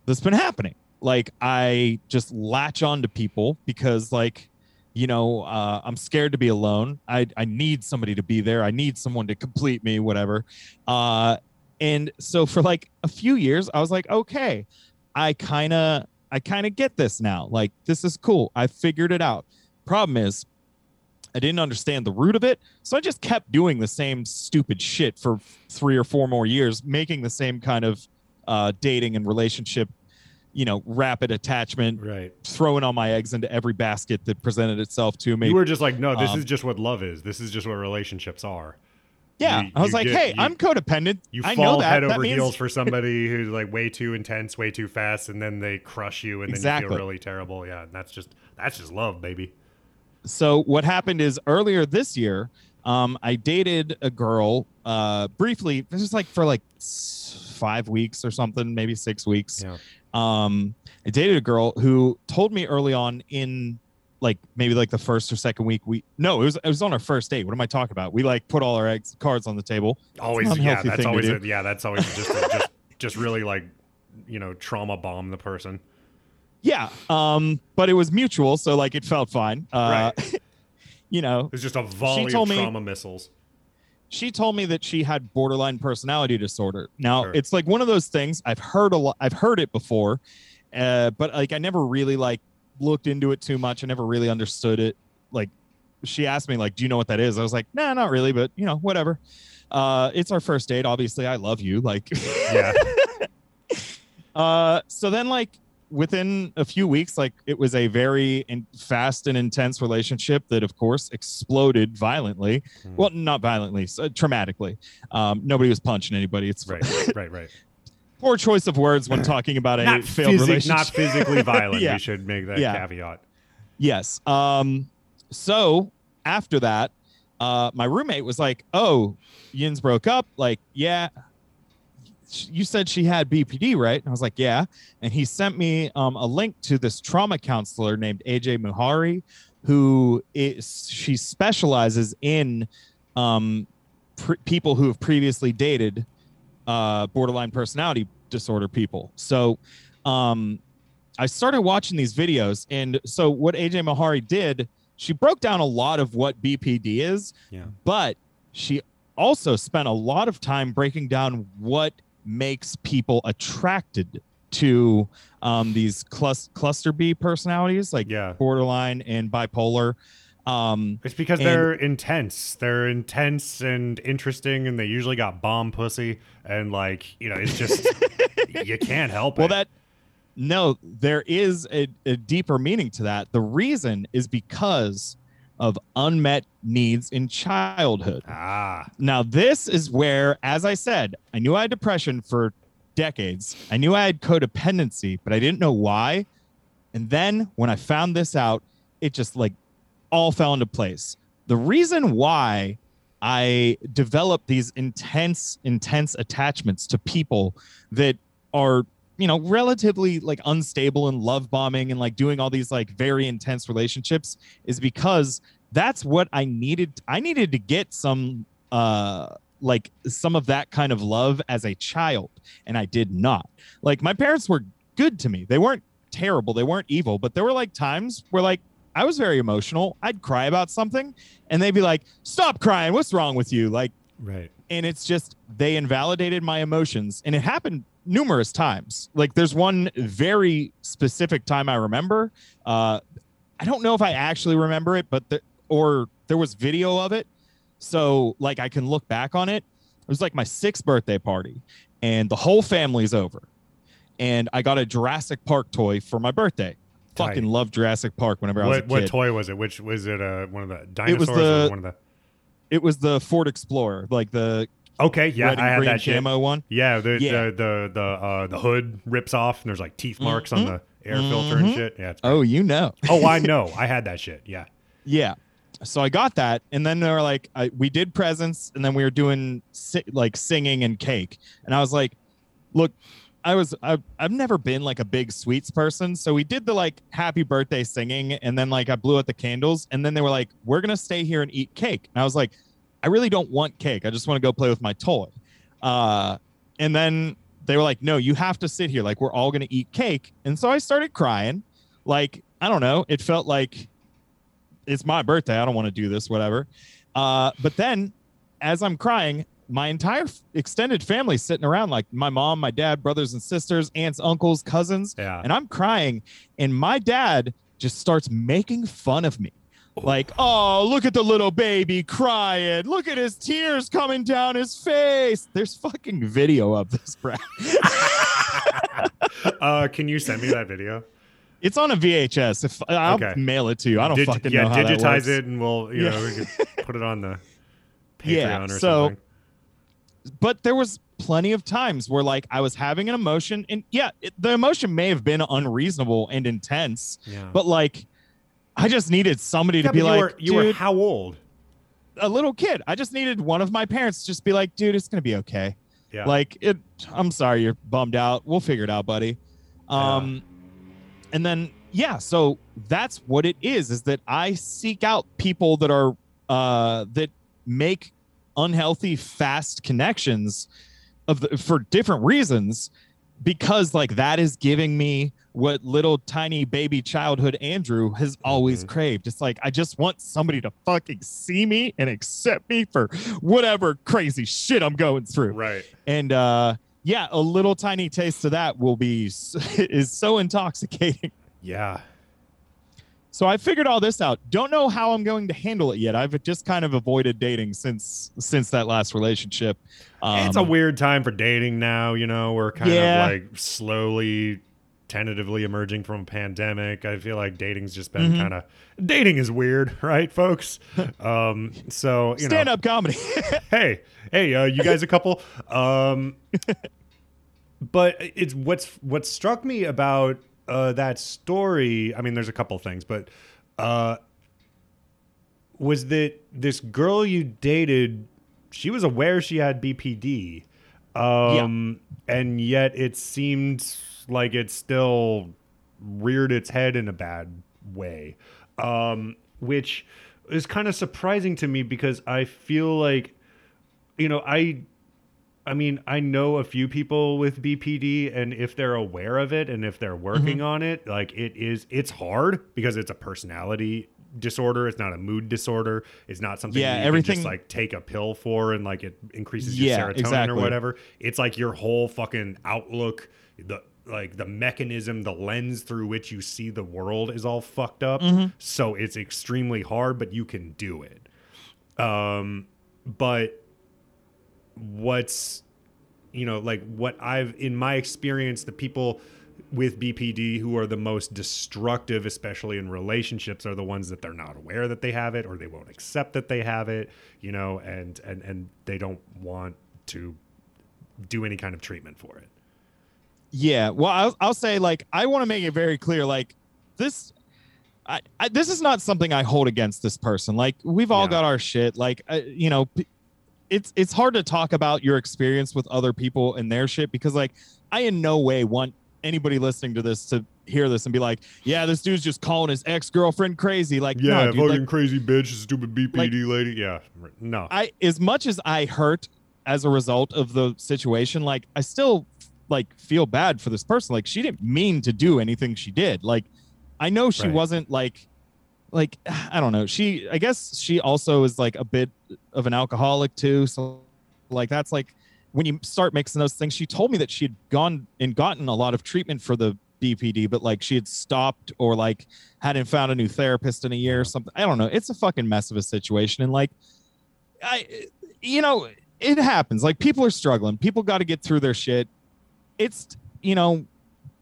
that's been happening. Like i just latch on to people because like you know uh, i'm scared to be alone. I, I need somebody to be there. I need someone to complete me whatever. Uh, and so for like a few years i was like okay i kind of i kind of get this now like this is cool i figured it out problem is i didn't understand the root of it so i just kept doing the same stupid shit for three or four more years making the same kind of uh, dating and relationship you know rapid attachment Right. throwing all my eggs into every basket that presented itself to me You were just like, no, this Um, is just what love is. This is just what relationships are. Yeah you- i was like get- hey you- i'm codependent You i fall know that head that over means heels for [laughs] somebody who's like way too intense, way too fast, and then they crush you, and then you feel really terrible. Yeah, and that's just that's just love, baby. so what happened is earlier this year um, i dated a girl uh, briefly this is like for like five weeks or something maybe six weeks Yeah. um, i dated a girl who told me early on in like maybe like the first or second week we no it was it was on our first date what am i talking about we like put all our eggs cards on the table Always, yeah, that's always, a, yeah, that's always just a, just just really like you know trauma bomb the person. yeah um, but it was mutual so like it felt fine uh, [laughs] you know It's just a volley told of me- trauma missiles. she told me that she had borderline personality disorder. Now, Sure. it's like one of those things I've heard a lot. I've heard it before, uh, but like I never really like looked into it too much. I never really understood it. Like she asked me, like, "Do you know what that is?" I was like, "Nah, not really, but you know, whatever." Uh, it's our first date. Obviously, I love you. Like, [laughs] Yeah, uh, so then like within a few weeks, like it was a very in- fast and intense relationship that, of course, exploded violently. Hmm. Well, not violently, so traumatically. Um, nobody was punching anybody. It's right, right, right. Poor choice of words when [clears throat] talking about a failed physi- relationship. not physically violent. [laughs] Yeah. We should make that Yeah. caveat. Yes. Um, so after that, uh, my roommate was like, "Oh, Yins broke up." Like, yeah. You said she had BPD, right? And I was like, "Yeah." And he sent me um, a link to this trauma counselor named AJ Mahari, who is she specializes in um, pre- people who have previously dated uh, borderline personality disorder people. So, um, I started watching these videos, and so what AJ Mahari did, she broke down a lot of what BPD is, Yeah. but she also spent a lot of time breaking down what makes people attracted to um, these clus- cluster B personalities, like Yeah. borderline and bipolar. Um, It's because And- they're intense. They're intense and interesting, and they usually got bomb pussy. And like, you know, it's just [laughs] you can't help well, it. Well, that no, there is a, a deeper meaning to that. The reason is because of unmet needs in childhood. ah, Now, this is where, as I said, I knew I had depression for decades. I knew I had codependency, but I didn't know why. And then when I found this out, it just like all fell into place. The reason why I developed these intense, intense attachments to people that are, you know, relatively like unstable and love bombing and like doing all these like very intense relationships is because that's what I needed. I needed to get some, uh, like some of that kind of love as a child, and I did not. Like my parents were good to me. They weren't terrible. They weren't evil, but there were like times where like I was very emotional. I'd cry about something and they'd be like, "Stop crying. What's wrong with you?" Like Right. and it's just they invalidated my emotions and it happened numerous times. Like there's one very specific time I remember. Uh I don't know if I actually remember it, but the, or there was video of it. So like I can look back on it. It was like my 6th birthday party and the whole family's over. And I got a Jurassic Park toy for my birthday. Tight. Fucking love Jurassic Park whenever I was a What kid. what toy was it? Which was it? Uh, one of the dinosaurs It was or the- one of the? it was the Ford Explorer, like the Okay, yeah, I had that shit. one. Yeah, the Yeah. the the the uh, the hood rips off and there's like teeth marks on Mhm. the air filter and shit. Yeah. Oh, you know. oh, I know. [laughs] I had that shit. Yeah. Yeah. So I got that, and then they were like, I, we did presents, and then we were doing si- like singing and cake, and I was like, look, I was I've, I've never been like a big sweets person, so we did the like happy birthday singing, and then like I blew out the candles, and then they were like, we're gonna stay here and eat cake, and I was like, I really don't want cake, I just want to go play with my toy, uh, and then they were like, no, you have to sit here, like we're all gonna eat cake, and so I started crying, like I don't know, it felt like it's my birthday. I don't want to do this, whatever. Uh, but then as I'm crying, my entire extended family sitting around, like my mom, my dad, brothers and sisters, aunts, uncles, cousins, Yeah. and I'm crying. And my dad just starts making fun of me. Like, oh, look at the little baby crying. Look at his tears coming down his face. There's fucking video of this, Brad. [laughs] uh, can you send me that video? It's on a VHS. If I'll Okay. mail it to you, I don't Dig- fucking yeah, know how digitize it and we'll you Yeah. know we could put it on the [laughs] Patreon Yeah, or so- something. But there was plenty of times where like I was having an emotion and yeah, it, the emotion may have been unreasonable and intense, Yeah. but like I just needed somebody Yeah, to be you like, were, you were how old? a little kid. I just needed one of my parents to just be like, dude, it's gonna be okay. Yeah. Like it I'm sorry you're bummed out. We'll figure it out, buddy. Um and then yeah, so that's what it is is that I seek out people that are uh that make unhealthy fast connections of the, for different reasons because like that is giving me what little tiny baby childhood Andrew has always Mhm. craved. It's like I just want somebody to fucking see me and accept me for whatever crazy shit I'm going through right. and uh yeah a little tiny taste of that will be [laughs] is so intoxicating Yeah. So i figured all this out don't know how i'm going to handle it yet i've just kind of avoided dating since since that last relationship um, it's a weird time for dating now, you know, we're kind Yeah. of like slowly tentatively emerging from a pandemic. I feel like dating's just been Mhm. kind of dating is weird, [laughs] right, folks? [laughs] um so, you stand know, up comedy [laughs] hey, hey, uh, you guys a couple. Um, but it's what's what struck me about uh, that story. I mean, there's a couple things, but uh, was that this girl you dated? She was aware she had BPD, um, and yet it seemed like it still reared its head in a bad way, um, which is kind of surprising to me because I feel like, you know, I, I mean, I know a few people with BPD, and if they're aware of it and if they're working Mm-hmm. on it, like it is, it's hard because it's a personality disorder. It's not a mood disorder. It's not something Yeah, that you can everything- just like take a pill for and like it increases your Yeah, serotonin exactly. or whatever. It's like your whole fucking outlook, the like the mechanism, the lens through which you see the world is all fucked up. Mm-hmm. So it's extremely hard, but you can do it. Um, but what's you know like what I've in my experience, the people with BPD who are the most destructive, especially in relationships, are the ones that they're not aware that they have it or they won't accept that they have it, you know, and and and they don't want to do any kind of treatment for it. Yeah. Well, I'll, I'll say like I want to make it very clear like this I, I this is not something I hold against this person. Like we've all got our shit. Like uh, you know, p- it's it's hard to talk about your experience with other people and their shit because like I in no way want anybody listening to this to hear this and be like, yeah, this dude's just calling his ex girlfriend crazy. Like, Yeah, no, dude, fucking like, crazy bitch, stupid BPD Like- lady. Yeah, no. I as much as I hurt as a result of the situation, like I still like feel bad for this person. Like she didn't mean to do anything she did. Like I know she Right. wasn't like like [sighs] I don't know. She I guess she also is like a bit of an alcoholic too. So like that's like when you start mixing those things, she told me that she had gone and gotten a lot of treatment for the BPD, but like she had stopped or like hadn't found a new therapist in a year or something. I don't know. It's a fucking mess of a situation. And like I you know, it happens. Like people are struggling. People got to get through their shit. It's you know,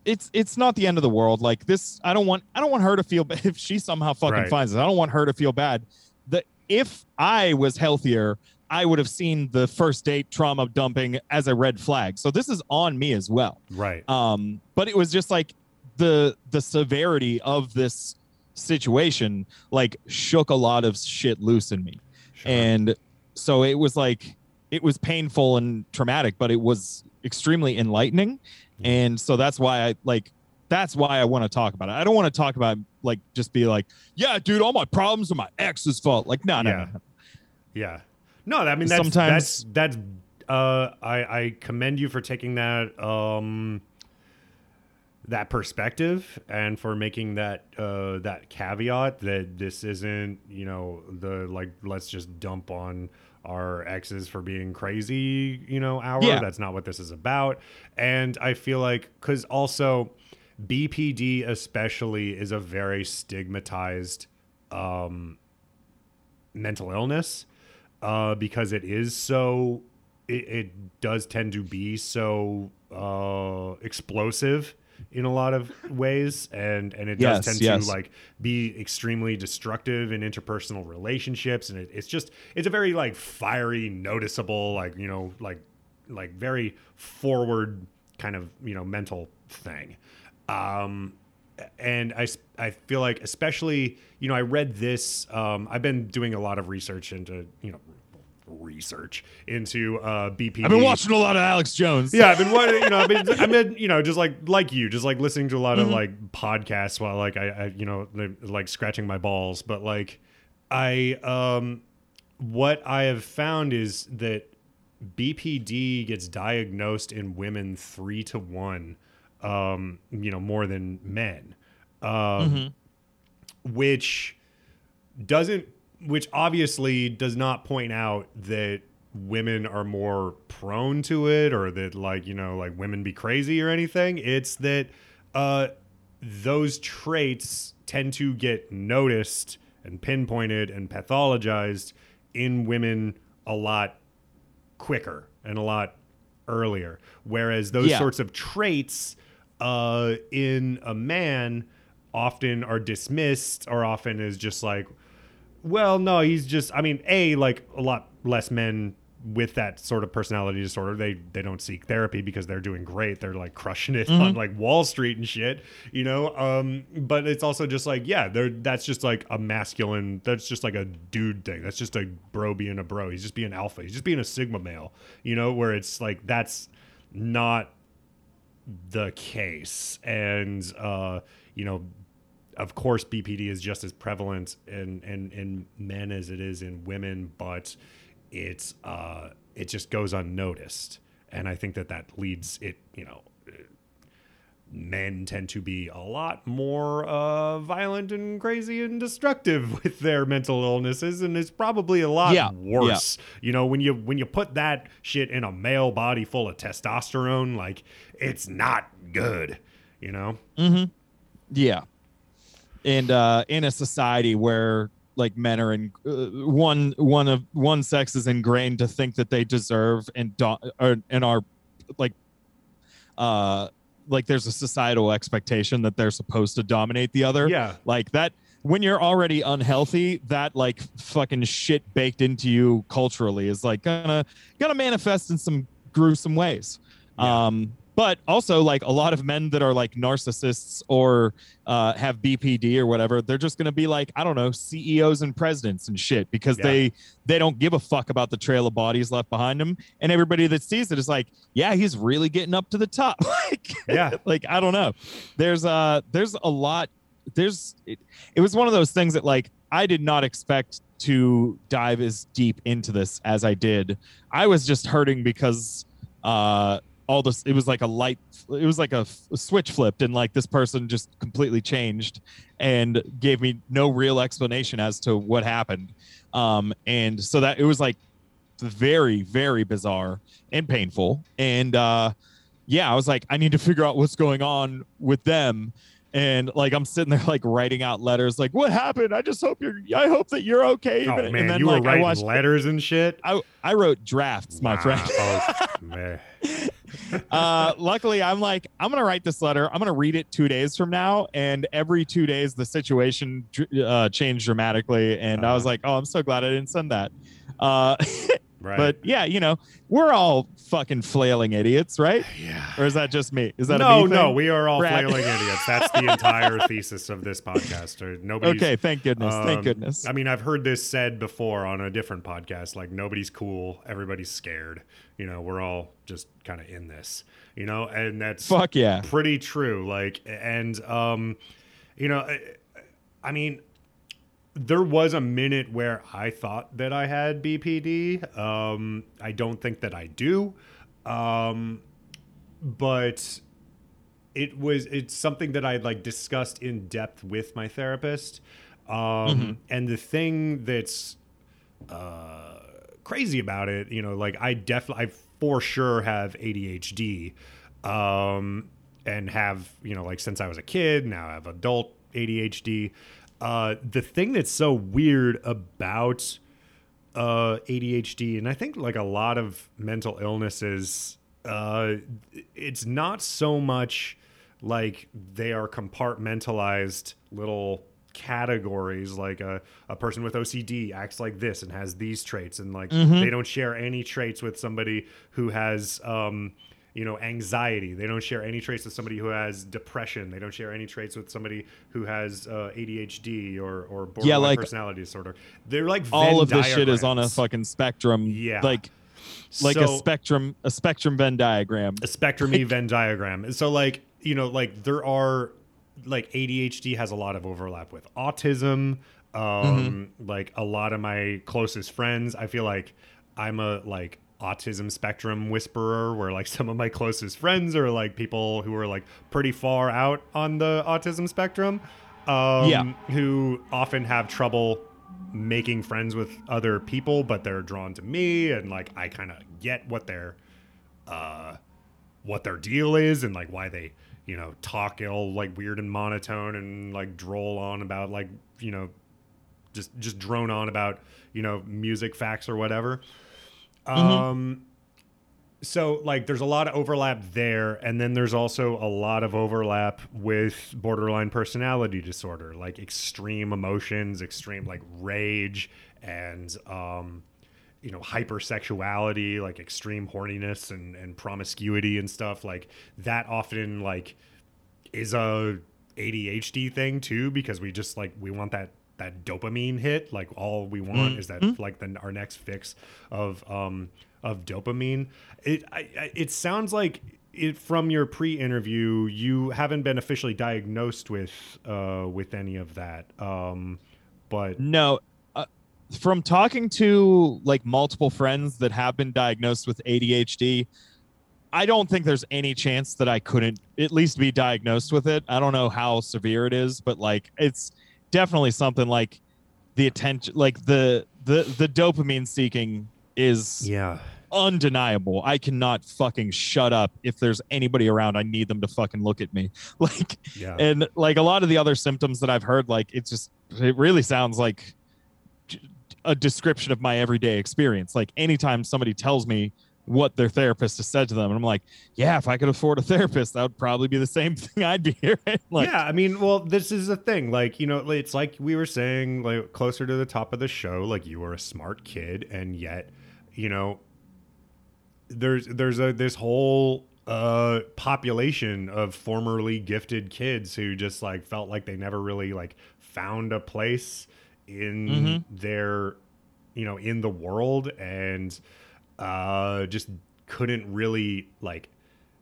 it's it's not the end of the world. Like this, I don't want I don't want her to feel bad [laughs] if she somehow fucking Right. finds it. I don't want her to feel bad. That if I was healthier, I would have seen the first date trauma dumping as a red flag. So this is on me as well. right. Um, but it was just like the the severity of this situation like shook a lot of shit loose in me Sure. and so it was like it was painful and traumatic but it was extremely enlightening and so that's why i like that's why i want to talk about it i don't want to talk about like just be like yeah dude all my problems are my ex's fault like no no, Yeah. no, no. Yeah. No, I mean that's Sometimes- that's that's uh I I commend you for taking that um that perspective and for making that uh that caveat that this isn't, you know, the like let's just dump on our exes for being crazy, you know, hour. Yeah. That's not what this is about. And I feel like cuz also BPD especially is a very stigmatized um mental illness uh, because it is so it, it does tend to be so uh, explosive in a lot of ways and and it Yes, does tend yes. to like be extremely destructive in interpersonal relationships and it, it's just it's a very like fiery noticeable like you know like like very forward kind of you know mental thing um and I, I feel like especially you know i read this um, i've been doing a lot of research into you know research into uh bpd i've been watching a lot of alex jones. Yeah i've been watching you know i've been [laughs] i've been you know just like like you just like listening to a lot Mm-hmm. of like podcasts while like I, I you know like scratching my balls. But like i um what i have found is that bpd gets diagnosed in women three to one um you know more than men. Um which doesn't which obviously does not point out that women are more prone to it or that like you know like women be crazy or anything it's that uh those traits tend to get noticed and pinpointed and pathologized in women a lot quicker and a lot earlier. Whereas those Yeah. sorts of traits uh, in a man often are dismissed or often is just like, well, no, he's just, I mean, A, like a lot less men with that sort of personality disorder they they don't seek therapy because they're doing great. They're like crushing it on like wall street and shit you know? Um but it's also just like yeah they're that's just like a masculine that's just like a dude thing. That's just a bro being a bro. He's just being alpha. He's just being a sigma male you know where it's like that's not the case. And uh you know of course bpd is just as prevalent in in in men as it is in women but it's uh it just goes unnoticed. And i think that that leads it you know men tend to be a lot more uh, violent and crazy and destructive [laughs] with their mental illnesses and it's probably a lot Yeah, worse. You know when you when you put that shit in a male body full of testosterone like it's not good you know? Yeah. And uh in a society where like men are in uh, one one of one sex is ingrained to think that they deserve and do, or, and are like uh like there's a societal expectation that they're supposed to dominate the other. Yeah. Like that when you're already unhealthy, that like fucking shit baked into you culturally is like gonna gonna manifest in some gruesome ways. Yeah. Um but also like a lot of men that are like narcissists or uh, have bpd or whatever they're just going to be like i don't know ceos and presidents and shit because Yeah. they they don't give a fuck about the trail of bodies left behind them and everybody that sees it is like yeah he's really getting up to the top [laughs] like Yeah. [laughs] like i don't know there's uh there's a lot there's it, it was one of those things that like i did not expect to dive as deep into this as i did i was just hurting because uh all this it was like a light it was like a, switch flipped and like this person just completely changed and gave me no real explanation as to what happened um and so that it was like very very bizarre and painful and uh yeah i was like i need to figure out what's going on with them and like i'm sitting there like writing out letters like what happened i just hope you're i hope that you're okay Oh and man, then you were like i writing letters and shit. I, I wrote drafts my Wow. friend Oh, [laughs] man. Uh, luckily, I'm like, I'm gonna write this letter. I'm gonna read it two days from now, and every two days the situation uh, changed dramatically, and I was Uh-huh. like, oh, I'm so glad I didn't send that. Uh, [laughs] Right. but yeah, you know, we're all fucking flailing idiots, right? [sighs] yeah. Or is that just me? Is that no, a me no, we are all Brad. flailing idiots. That's the entire thesis of this podcast. Or Nobody's Okay, thank goodness, thank Um, goodness. I mean, I've heard this said before on a different podcast. Like nobody's cool, everybody's scared. You know, we're all just kind of in this. You know, and that's Fuck yeah. pretty true. Like, and um, you know, I, I mean, there was a minute where I thought that I had BPD. Um, I don't think that I do, um, but it was it's something that I like discussed in depth with my therapist. Um, And the thing that's uh, crazy about it, you know, like I definitely, I for sure have ADHD, um, and have you know, like since I was a kid, now I have adult ADHD. Uh, the thing that's so weird about uh, ADHD, and I think like a lot of mental illnesses, uh, it's not so much like they are compartmentalized little categories like a, a person with ocd acts like this and has these traits and like they don't share any traits with somebody who has um you know anxiety they don't share any traits with somebody who has depression they don't share any traits with somebody who has uh, adhd or or borderline like- personality disorder they're like All Venn of this shit is on a fucking spectrum. Yeah. Like like a spectrum a spectrum Venn diagram. a spectrum Venn diagram. And so like you know like there are like ADHD has a lot of overlap with autism. Um, like a lot of my closest friends, I feel like I'm a like autism spectrum whisperer where like [laughs] some of my closest friends are like people who are like pretty far out on the autism spectrum um Yeah. who often have trouble making friends with other people but they're drawn to me and like I kind of get what they're uh what their deal is and like why they you know talk all like weird and monotone and like droll on about like you know just just drone on about you know music facts or whatever um so like there's a lot of overlap there and then there's also a lot of overlap with borderline personality disorder like extreme emotions extreme like rage and um you know hypersexuality like extreme horniness and and promiscuity and stuff like that often like is a ADHD thing too because we just like we want that that dopamine hit like all we want is that like the our next fix of um of dopamine. It I, I, it sounds like it from your pre-interview you haven't been officially diagnosed with uh with any of that. Um but No, uh, from talking to like multiple friends that have been diagnosed with ADHD, I don't think there's any chance that I couldn't at least be diagnosed with it. I don't know how severe it is, but like it's definitely something like the attention, like the the the dopamine seeking is yeah undeniable. I cannot fucking shut up if there's anybody around. I need them to fucking look at me. [laughs] Like yeah and like a lot of the other symptoms that I've heard, like it's just it really sounds like a description of my everyday experience. Like anytime somebody tells me what their therapist has said to them, and I'm like, yeah, if I could afford a therapist, that would probably be the same [laughs] thing I'd be hearing. [laughs] like, yeah, I mean, well, this is the thing. Like, you know, it's like we were saying, like closer to the top of the show. Like, you were a smart kid, and yet, you know, there's there's a this whole uh population of formerly gifted kids who just like felt like they never really like found a place in Mhm. their you know in the world and uh just couldn't really like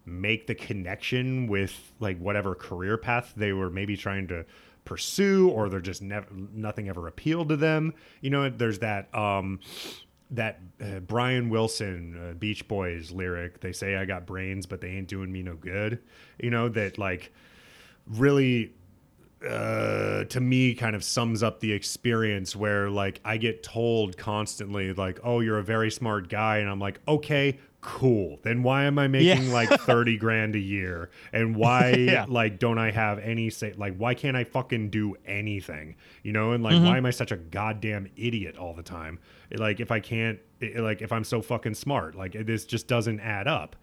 make the connection with like whatever career path they were maybe trying to pursue or they're just never nothing ever appealed to them. You know there's that um that uh, Brian Wilson uh, Beach Boys lyric they say I got brains but they ain't doing me no good. You know that like really uh, to me kind of sums up the experience where like I get told constantly like oh you're a very smart guy and I'm like okay cool then why am I making Yeah. like [laughs] 30 grand a year and why [laughs] Yeah. like don't I have any say like why can't I fucking do anything you know and like Mm-hmm. why am I such a goddamn idiot all the time like if I can't like if I'm so fucking smart like this just doesn't add up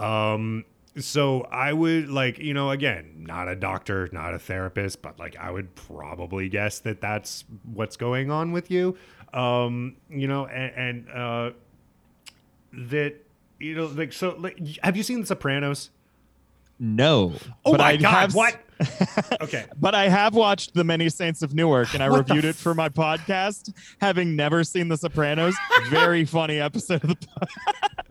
um so I would like, you know, again, not a doctor, not a therapist, but like I would probably guess that that's what's going on with you. Um, you know, and, and uh that you know, like so like have you seen The Sopranos? No. Oh but my I god, have what? [laughs] okay. But I have watched The Many Saints of Newark and I What reviewed it for my podcast, having never seen The Sopranos. Very funny episode of the pod.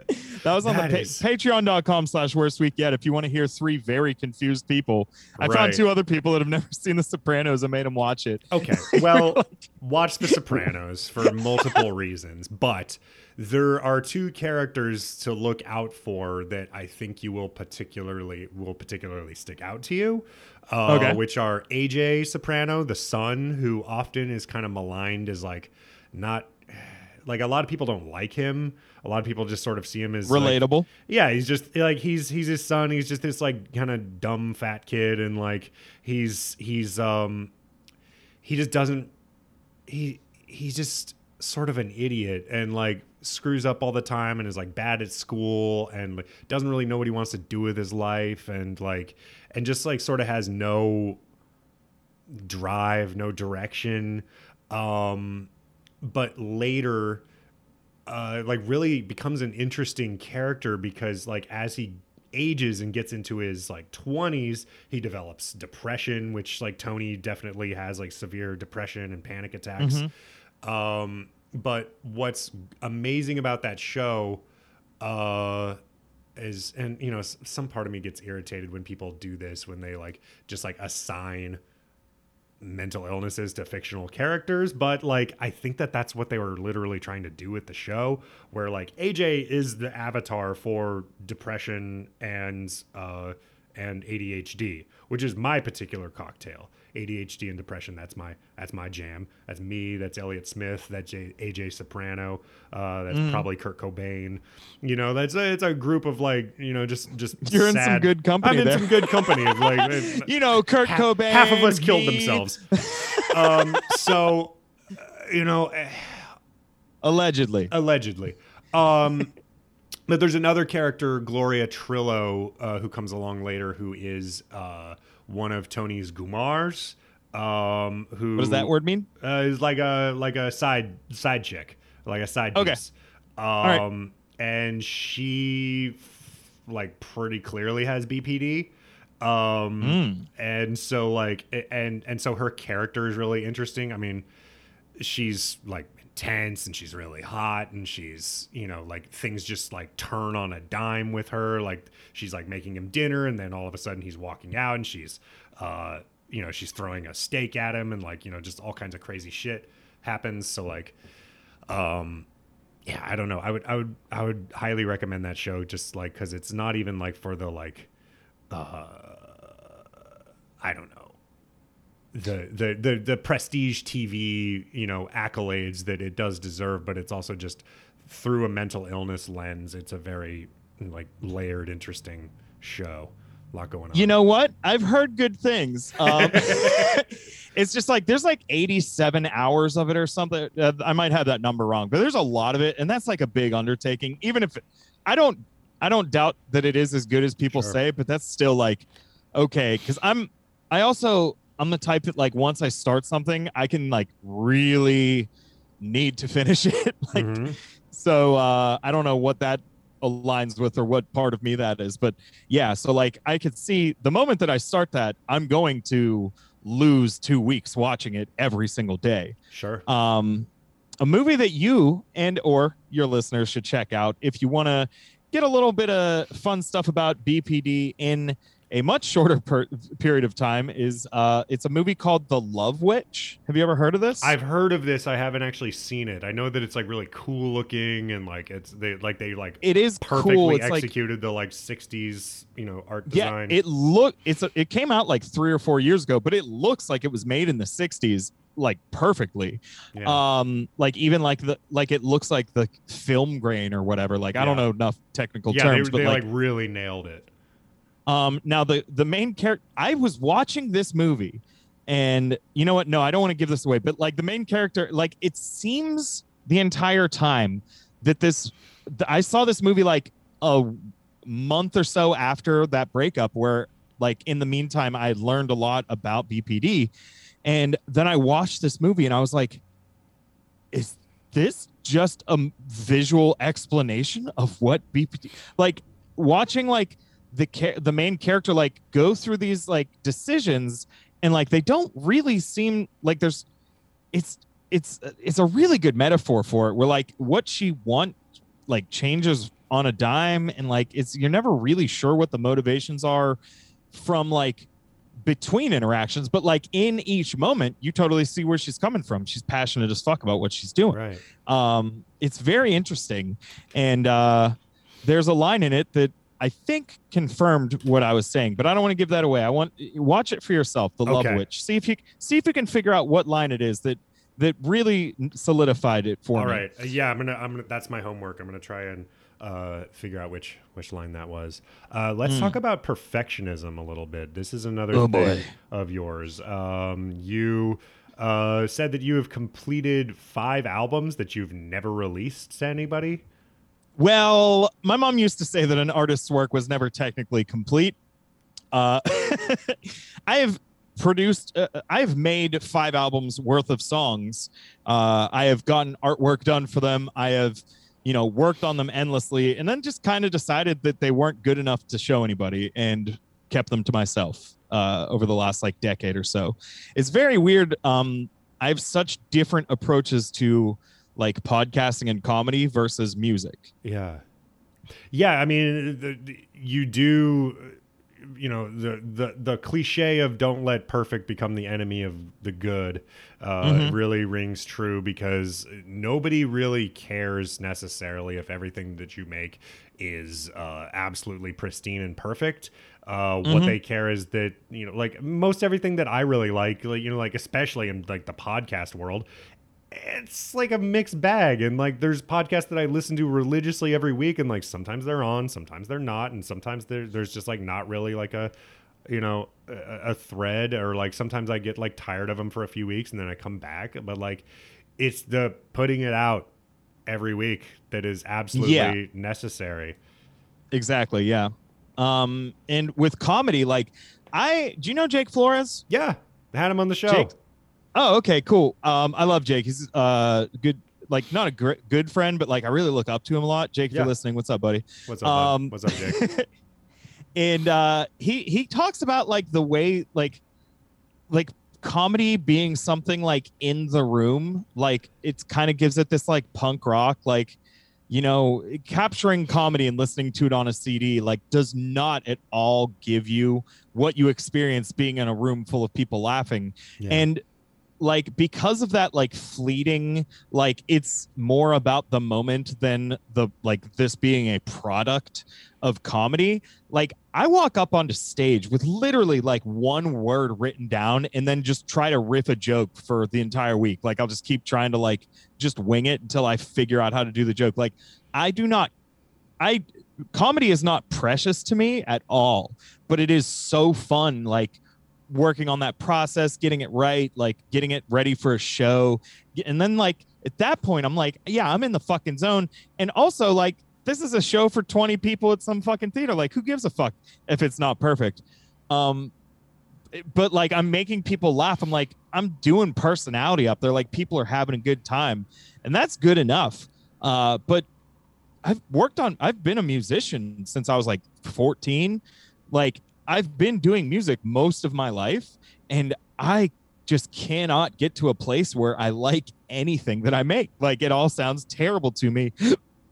[laughs] That was on That the pa- patreon.com slash worst week yet. If you want to hear three very confused people, I Right. found two other people that have [laughs] never seen The Sopranos and made them watch it. Okay. Well, [laughs] watch The Sopranos for multiple reasons, but there are two characters to look out for that I think you will particularly will particularly stick out to you. Uh, Okay. Which are AJ Soprano, the son, who often is kind of maligned as like not like a lot of people don't like him. A lot of people just sort of see him as like, Relatable. yeah, he's just like he's he's his son. He's just this like kind of dumb fat kid, and like he's he's um he just doesn't he he's just sort of an idiot and like screws up all the time and is like bad at school and like, doesn't really know what he wants to do with his life and like and just like sort of has no drive, no direction. Um but later uh, like really becomes an interesting character because like as he ages and gets into his like 20s he develops depression which like tony definitely has like severe depression and panic attacks. Um but what's amazing about that show uh is and you know s- some part of me gets irritated when people do this when they like just like assign mental illnesses to fictional characters but like i think that that's what they were literally trying to do with the show where like aj is the avatar for depression and uh and adhd which is my particular cocktail adhd and depression that's my that's my jam that's me that's elliott smith that's J- aj soprano uh that's probably kurt cobain you know that's a, it's a group of like you know just just [laughs] You're in some good company i'm in there. some good company like [laughs] You know, Kurt half, Cobain. half of us killed me. themselves. um, so, uh, you know, eh, Allegedly. allegedly. Um, but there's another character, Gloria Trillo, uh, who comes along later, who is uh, one of Tony's Gumars. Um, who What does that word mean? uh, is like a like a side side chick, like a side Okay. piece. Um, right. and she f- like pretty clearly has BPD. Um, Mm. and so like and and so her character is really interesting. I mean, she's like intense and she's really hot and she's you know like things just like turn on a dime with her. Like she's like making him dinner and then all of a sudden he's walking out and she's uh you know she's throwing a steak at him and like you know just all kinds of crazy shit happens. So like um yeah i don't know. I would i would i would highly recommend that show just like because it's not even like for the like uh i don't know the, the the the prestige TV you know accolades that it does deserve, but it's also just through a mental illness lens. It's a very like layered, interesting show. A lot going on. You know what? I've heard good things. Um, [laughs] it's just like there's like 87 hours of it or something. Uh, I might have that number wrong, but there's a lot of it, and that's like a big undertaking. Even if I don't, I don't doubt that it is as good as people Sure. say, but that's still like okay. Because I'm, I also I'm the type that like once I start something, I can like really need to finish [laughs] it. like Mhm. so, uh, I don't know what that aligns with or what part of me that is. But yeah, so like I could see the moment that I start that, I'm going to lose two weeks watching it every single day. Sure. Um, a movie that you and or your listeners should check out if you want to get a little bit of fun stuff about BPD in a much shorter per- period of time is uh it's a movie called The Love Witch. Have you ever heard of this? I've heard of this. I haven't actually seen it. I know that it's like really cool looking and like it's they like they like it is perfectly cool. It's like executed the like 60s, you know, art design. yeah, it look it's a, it came out like 3 or 4 years ago, but it looks like it was made in the 60s like perfectly. yeah. Um like even like the like it looks like the film grain or whatever. Like I don't know enough technical yeah, terms, they, but they like like really nailed it. Um, now the the main character, I was watching this movie, and you know what? No, I don't want to give this away, but like the main character, like it seems the entire time that this, th- I saw this movie like a month or so after that breakup, where like in the meantime I learned a lot about BPD, and then I watched this movie and I was like, is this just a visual explanation of what BPD like watching like the the main character like go through these like decisions and like they don't really seem like there's it's it's it's a really good metaphor for it where like what she want like changes on a dime and like it's you're never really sure what the motivations are from like between interactions but like in each moment you totally see where she's coming from she's passionate as fuck about what she's doing Right. um it's very interesting and uh there's a line in it that i think confirmed what i was saying but i don't want to give that away i want watch it for yourself the love Okay. witch see if you see if you can figure out what line it is that that really solidified it for All me right. Uh, Yeah, I'm gonna. I'm gonna. That's my homework. I'm gonna try and uh, figure out which which line that was. Uh, let's talk about perfectionism a little bit. This is another Hmm. Oh, thing boy. of yours. Um, you uh, said that you have completed five albums that you've never released to anybody. Well, my mom used to say that an artist's work was never technically complete. Uh, [laughs] I have produced, uh, I have made five albums worth of songs. Uh, I have gotten artwork done for them. I have, you know, worked on them endlessly, and then just kind of decided that they weren't good enough to show anybody, and kept them to myself uh, over the last like decade or so. It's very weird. Um, I have such different approaches to like podcasting and comedy versus music. Yeah, yeah. I mean, the, the, you do. You know the, the the cliche of "don't let perfect become the enemy of the good" uh, Mhm. really rings true because nobody really cares necessarily if everything that you make is uh, absolutely pristine and perfect. Uh, What Mhm. they care is that you know, like most everything that I really like, like you know, like especially in like the podcast world, it's like a mixed bag and like there's podcasts that i listen to religiously every week and like sometimes they're on sometimes they're not and sometimes there's just like not really like a you know a, a thread or like sometimes i get like tired of them for a few weeks and then i come back but like it's the putting it out every week that is absolutely Yeah. necessary Exactly. Yeah. Um, and with comedy, like I, do you know Jake Flores? yeah had him on the show Jake- Oh, okay, cool. Um, I love Jake. He's uh good, like not a gr- good friend, but like I really look up to him a lot. Jake, if Yeah. you're listening, what's up, buddy? what's up? Um, what's up jake [laughs] and uh, he he talks about like the way like like comedy being something like in the room, like it's kind of gives it this like punk rock like you know capturing comedy and listening to it on a cd like does not at all give you what you experience being in a room full of people laughing Yeah. and like because of that like fleeting like it's more about the moment than the like this being a product of comedy. Like i walk up onto stage with literally like one word written down and then just try to riff a joke for the entire week. Like i'll just keep trying to like just wing it until i figure out how to do the joke. Like i do not i comedy is not precious to me at all but it is so fun. Like working on that process getting it right like getting it ready for a show. And then like at that point i'm like yeah i'm in the fucking zone. And also like this is a show for 20 people at some fucking theater. Like who gives a fuck if it's not perfect? Um but like i'm making people laugh. I'm like i'm doing personality up there. Like people are having a good time. And that's good enough. Uh but I've worked on I've been a musician since I was like 14. Like I've been doing music most of my life and I just cannot get to a place where I like anything that I make. Like it all sounds terrible to me,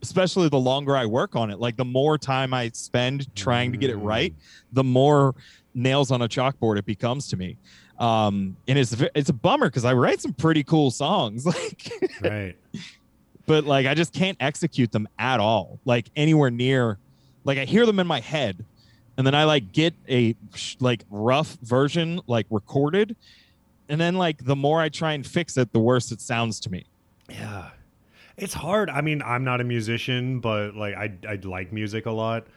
especially the longer I work on it. Like the more time I spend trying to get it right, the more nails on a chalkboard it becomes to me. Um, and it's it's a bummer because I write some pretty cool songs, [laughs] like right. but like I just can't execute them at all, like anywhere near. Like I hear them in my head, and then I like get a like rough version like recorded, and then like the more I try and fix it, the worse it sounds to me. Yeah. It's hard. I mean, I'm not a musician, but like I I like music a lot.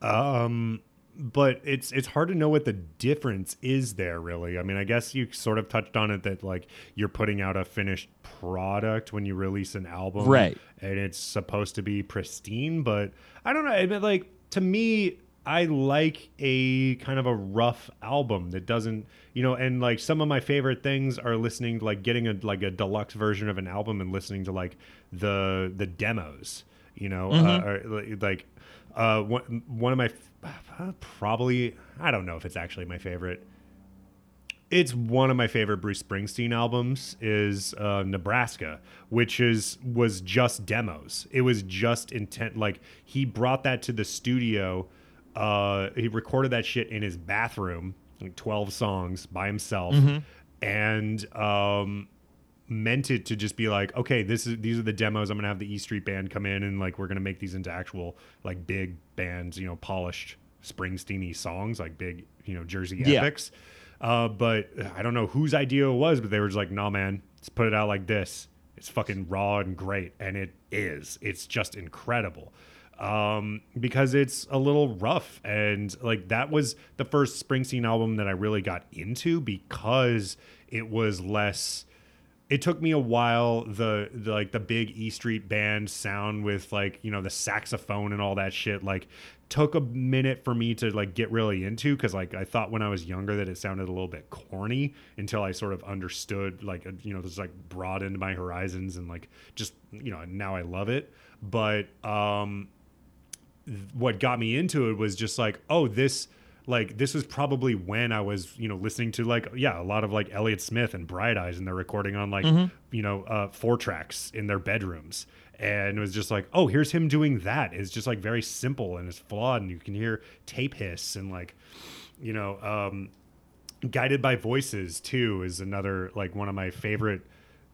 Um but it's it's hard to know what the difference is there really. I mean, I guess you sort of touched on it that like you're putting out a finished product when you release an album. Right. And it's supposed to be pristine, but I don't know. I mean, like to me I like a kind of a rough album that doesn't, you know, and like some of my favorite things are listening like getting a like a deluxe version of an album and listening to like the the demos, you know, uh, or, like uh one one of my uh, probably I don't know if it's actually my favorite. It's one of my favorite Bruce Springsteen albums is uh, Nebraska, which is was just demos. It was just intent like he brought that to the studio uh, he recorded that shit in his bathroom, like 12 songs by himself, and um, meant it to just be like, okay, this is these are the demos. I'm gonna have the E Street Band come in and like we're gonna make these into actual like big bands, you know, polished Springsteen-y songs, like big, you know, Jersey Yeah. epics. Uh, but I don't know whose idea it was, but they were just like, nah, man, let's put it out like this. It's fucking raw and great, and it is. It's just incredible um, because it's a little rough. And like that was the first Springsteen album that I really got into because it was less. It took me a while the, the like the big E Street Band sound with like you know the saxophone and all that shit like took a minute for me to like get really into because like I thought when I was younger that it sounded a little bit corny until I sort of understood like you know just like broadened my horizons and like just you know now I love it but um what got me into it was just like, oh, this like this was probably when I was, you know, listening to like yeah, a lot of like Elliott Smith and Bright Eyes and they're recording on like, you know, uh four tracks in their bedrooms. And it was just like, oh, here's him doing that. It's just like very simple and it's flawed and you can hear tape hiss and like, you know, um Guided by Voices too is another like one of my favorite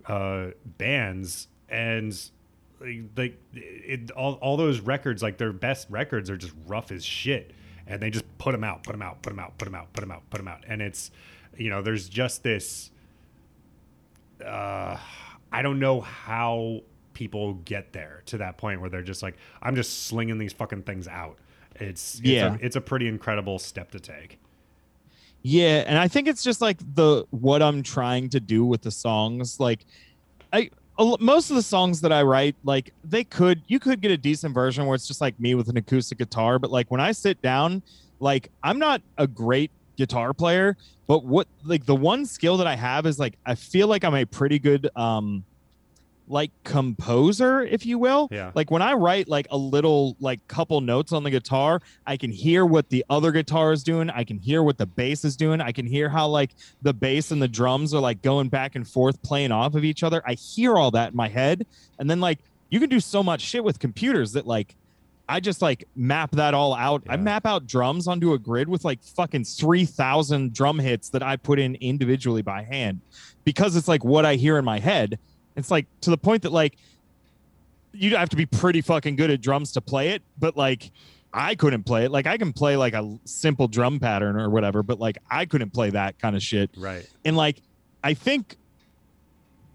uh bands and like, like it, all, all those records like their best records are just rough as shit and they just put them out put them out put them out put them out put them out put them out and it's you know there's just this uh i don't know how people get there to that point where they're just like i'm just slinging these fucking things out it's, it's Yeah. a, it's a pretty incredible step to take Yeah, and I think it's just like the what I'm trying to do with the songs. Like, I most of the songs that I write, like they could you could get a decent version where it's just like me with an acoustic guitar. But like when I sit down, like I'm not a great guitar player, but what like the one skill that I have is like I feel like I'm a pretty good um like composer, if you will. Yeah. Like when I write like a little like couple notes on the guitar, I can hear what the other guitar is doing. I can hear what the bass is doing. I can hear how like the bass and the drums are like going back and forth playing off of each other. I hear all that in my head. And then like you can do so much shit with computers that like I just like map that all out. I map out drums onto a grid with like fucking 3000 drum hits that I put in individually by hand because it's like what I hear in my head. It's like to the point that like you have to be pretty fucking good at drums to play it, but like I couldn't play it. Like I can play like a simple drum pattern or whatever, but like I couldn't play that kind of shit. right And like I think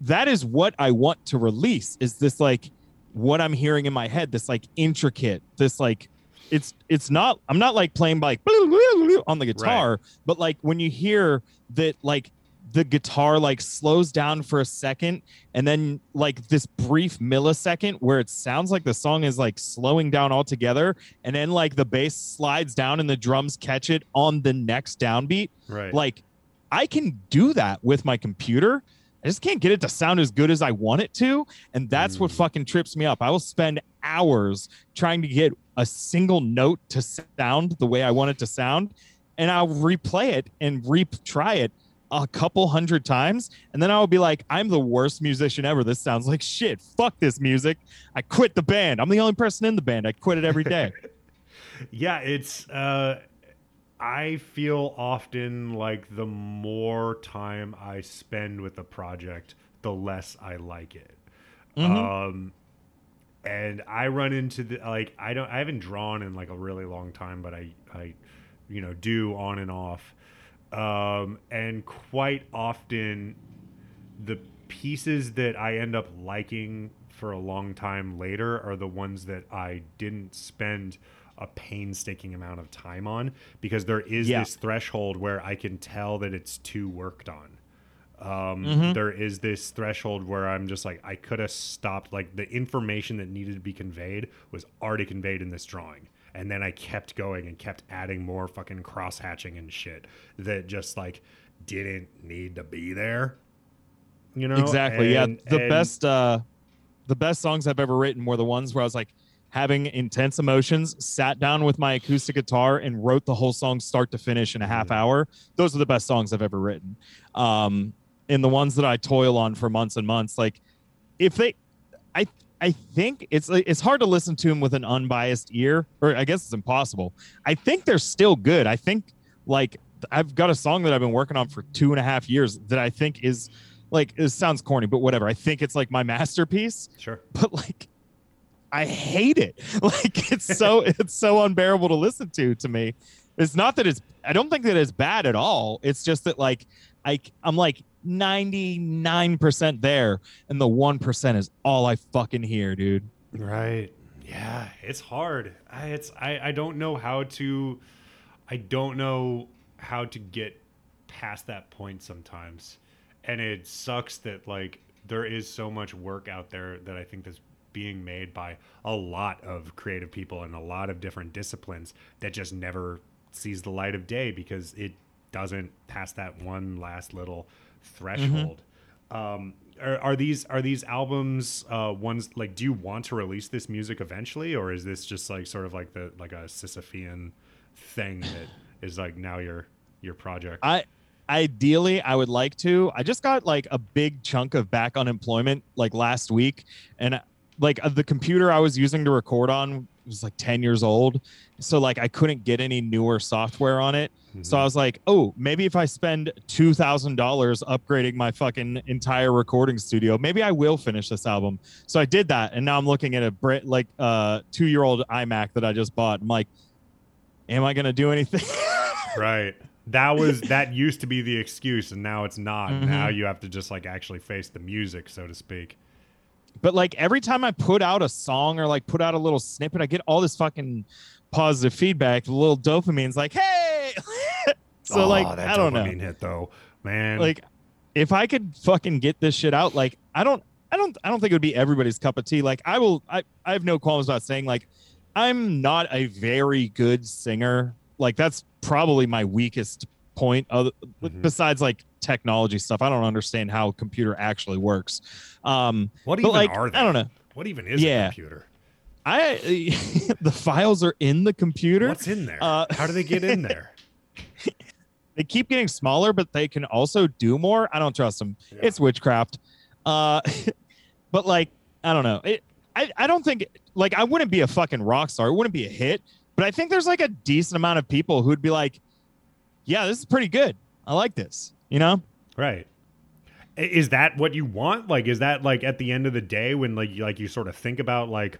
that is what I want to release is this like what I'm hearing in my head, this like intricate, this like it's it's not I'm not like playing by like [laughs] on the guitar, but like when you hear that like the guitar like slows down for a second and then like this brief millisecond where it sounds like the song is like slowing down altogether and then like the bass slides down and the drums catch it on the next downbeat right like I can do that with my computer I just can't get it to sound as good as I want it to. And that's what Mm. fucking trips me up. I will spend hours trying to get a single note to sound the way I want it to sound. And I'll replay it and retry it a couple hundred times. And then I'll be like, I'm the worst musician ever. This sounds like shit. Fuck this music. I quit the band. I'm the only person in the band. I quit it every day. [laughs] Yeah, it's uh I feel often like the more time I spend with a project, the less I like it. Mhm. Um and I run into the like I don't I haven't drawn in like a really long time, but I I you know do on and off. Um and quite often the pieces that I end up liking for a long time later are the ones that I didn't spend a painstaking amount of time on because there is Yeah. this threshold where I can tell that it's too worked on. Um, Mhm. there is this threshold where I'm just like, I could have stopped. Like the information that needed to be conveyed was already conveyed in this drawing. And then I kept going and kept adding more fucking cross hatching and shit that just like didn't need to be there. You know exactly yeah the and- best uh the best songs i've ever written were the ones where i was like having intense emotions sat down with my acoustic guitar and wrote the whole song start to finish in a half Mhm. hour those are the best songs i've ever written um and the ones that i toil on for months and months like if they i i think it's it's hard to listen to them with an unbiased ear or i guess it's impossible. I think they're still good. I think like i've got a song that i've been working on for two and a half years that i think is like it sounds corny but whatever. I think it's like my masterpiece. Sure. but like i hate it. [laughs] Like it's so [laughs] it's so unbearable to listen to to me. It's not that it's i don't think that it's bad at all. It's just that like i i'm like 99% there and the 1% is all i fucking hear dude Right. Yeah, it's hard. I, it's I, I don't know how to I don't know how to get past that point sometimes. And it sucks that like there is so much work out there that I think that's being made by a lot of creative people and a lot of different disciplines that just never sees the light of day because it doesn't pass that one last little threshold. Um, are, are these are these albums uh, ones like? Do you want to release this music eventually, or is this just like sort of like the like a Sisyphean thing that is like now your your project? I ideally I would like to. I just got like a big chunk of back unemployment like last week and like the computer I was using to record on was like 10 years old. So like I couldn't get any newer software on it. So I was like, "Oh, maybe if I spend $2,000 upgrading my fucking entire recording studio, maybe I will finish this album." So I did that and now I'm looking at a Brit like uh 2-year-old iMac that I just bought. I'm like, "Am I going to do anything?" [laughs] right. That was that used to be the excuse, and now it's not. Mhm. Now you have to just like actually face the music, so to speak. But like every time I put out a song or like put out a little snippet, I get all this fucking positive feedback. The little dopamine's like, hey. [laughs] so Oh, like I don't know. hit though, man. Like if I could fucking get this shit out, like I don't I don't I don't think it would be everybody's cup of tea. Like I will I, I have no qualms about saying like I'm not a very good singer. Like that's probably my weakest point other Mhm. besides like technology stuff. I don't understand how a computer actually works. Um what even like are they? I don't know. What even is Yeah. a computer? I [laughs] the files are in the computer. What's in there? Uh, How do they get in there? [laughs] [laughs] They keep getting smaller, but they can also do more. I don't trust them. Yeah. It's witchcraft. Uh, but like I don't know. It, I I don't think like I wouldn't be a fucking rock star. It wouldn't be a hit. But I think there's like a decent amount of people who'd be like, "Yeah, this is pretty good. I like this." You know? Right. Is that what you want? Like, is that like at the end of the day when like you, like you sort of think about like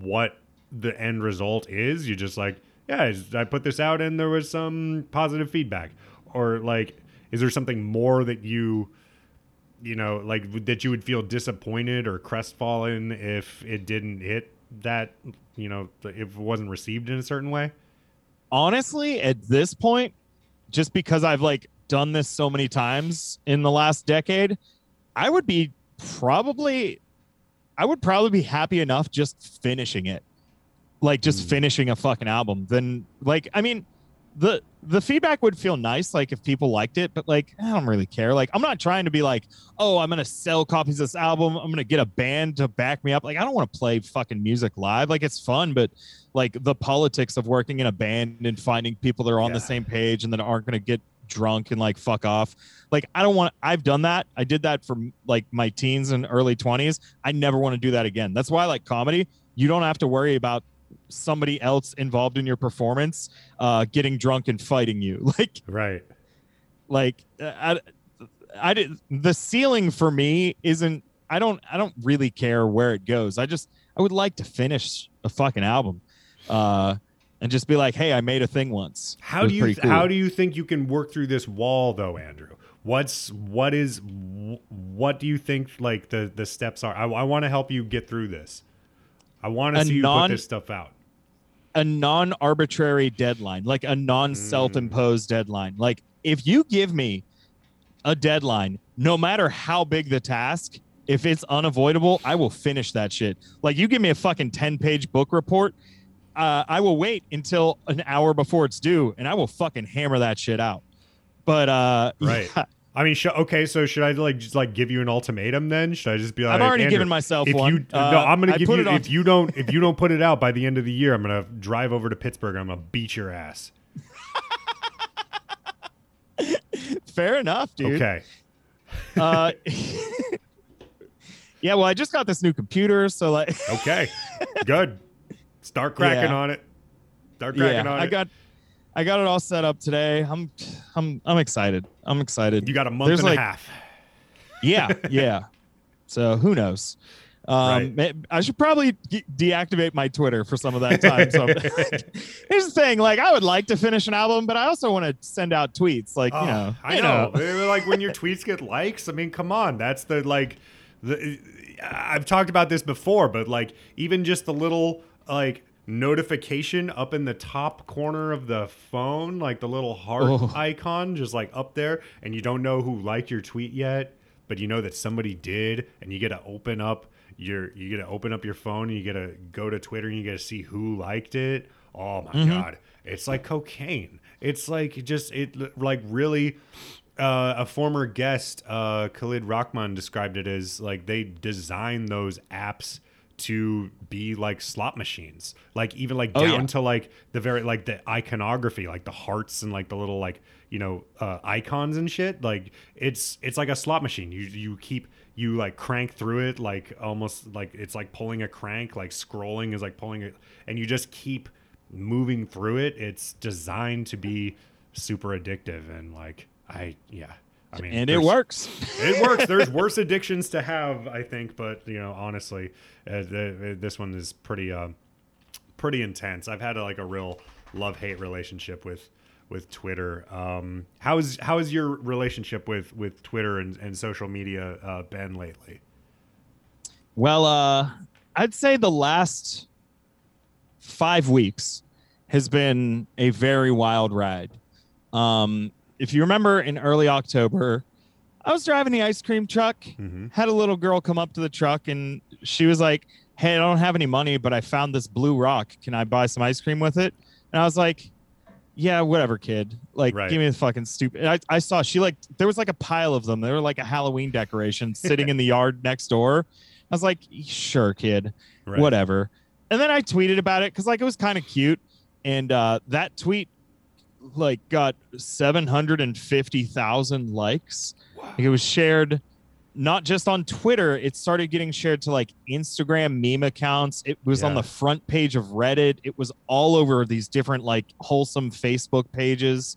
what the end result is? You just like, yeah, I put this out and there was some positive feedback, or like, is there something more that you, you know, like that you would feel disappointed or crestfallen if it didn't hit that, you know, if it wasn't received in a certain way? Honestly at this point just because i've like done this so many times in the last decade i would be probably i would probably be happy enough just finishing it like just Mm. finishing a fucking album then like i mean the the feedback would feel nice like if people liked it but like i don't really care. Like i'm not trying to be like oh i'm gonna sell copies of this album. I'm gonna get a band to back me up. Like i don't want to play fucking music live. Like it's fun but like the politics of working in a band and finding people that are on Yeah. the same page and that aren't gonna get drunk and like fuck off. Like i don't want i've done that. I did that for like my teens and early 20s i never want to do that again. That's why i like comedy. You don't have to worry about somebody else involved in your performance uh getting drunk and fighting you [laughs] like Right. like uh, I, I did the ceiling for me isn't i don't i don't really care where it goes i just i would like to finish a fucking album uh and just be like hey i made a thing once How do you cool. how do you think you can work through this wall though, Andrew? What's what is what do you think like the the steps are? I, I want to help you get through this. I want to see you non- put this stuff out. a non-arbitrary deadline like a non-self-imposed deadline like if you give me a deadline no matter how big the task if it's unavoidable i will finish that shit like you give me a fucking 10 page book report uh, i will wait until an hour before it's due and i will fucking hammer that shit out but uh [laughs] Right. yeah, I mean, sh- okay, so should I like just like give you an ultimatum then? Should I just be like, I've already given myself if one. You, Uh, no, I'm gonna I give you if you don't if you don't put it out by the end of the year, I'm gonna drive over to Pittsburgh. and I'm gonna beat your ass. [laughs] fair enough dude Okay. uh [laughs] yeah well i just got this new computer so like Okay. Good. Start cracking Yeah. on it. Start cracking yeah, on I it. I got I got it all set up today. I'm I'm I'm excited. I'm excited. you got a month There's and like- a half. [laughs] yeah, yeah. So who knows? Um, ma- I should probably de- deactivate my Twitter for some of that time. So [laughs] [laughs] here's the thing: like, I would like to finish an album, but I also want to send out tweets. Like, Oh, you know, I you know. They're like when your tweets get likes. I mean, come on. That's the like the I've talked about this before, but like even just the little like notification up in the top corner of the phone, like the little heart Oh. [laughs] icon just like up there and you don't know who liked your tweet yet, but you know that somebody did and you get to open up your you get to open up your phone and you get to go to Twitter and you get to see who liked it. Oh my Mm-hmm. god. It's like cocaine. It's like just it like really uh, a former guest, uh, Khalid Rahman, described it as like they designed those apps to be like slot machines, like even like Oh, down yeah. to like the very like the iconography, like the hearts and like the little like you know uh, icons and shit. Like it's it's like a slot machine. You you keep you like crank through it like almost like it's like pulling a crank. Like scrolling is like pulling it, and you just keep moving through it. It's designed to be super addictive and like I yeah. I mean, and it works. it [laughs] works. There's worse addictions to have, I think, but you know, honestly, uh, the, this one is pretty, uh, pretty intense. I've had a, like a real love hate relationship with with Twitter. Um, how is how is your relationship with with Twitter and, and social media uh, been lately? Well, uh, I'd say the last five weeks has been a very wild ride. Um, if you remember in early October, I was driving the ice cream truck, Mm-hmm. had a little girl come up to the truck, and she was like, Hey, I don't have any money, but I found this blue rock. Can I buy some ice cream with it? And I was like, Yeah, whatever, kid. Like, Right. give me the fucking stupid. I, I saw she like, there was like a pile of them. They were like a Halloween decoration [laughs] sitting in the yard next door. I was like, Sure, kid Right. whatever. And then I tweeted about it because like it was kind of cute, and uh, that tweet like got seven hundred and fifty thousand likes. Like, it was shared not just on Twitter. It started getting shared to like Instagram meme accounts. It was on the front page of Reddit. It was all over these different like wholesome Facebook pages.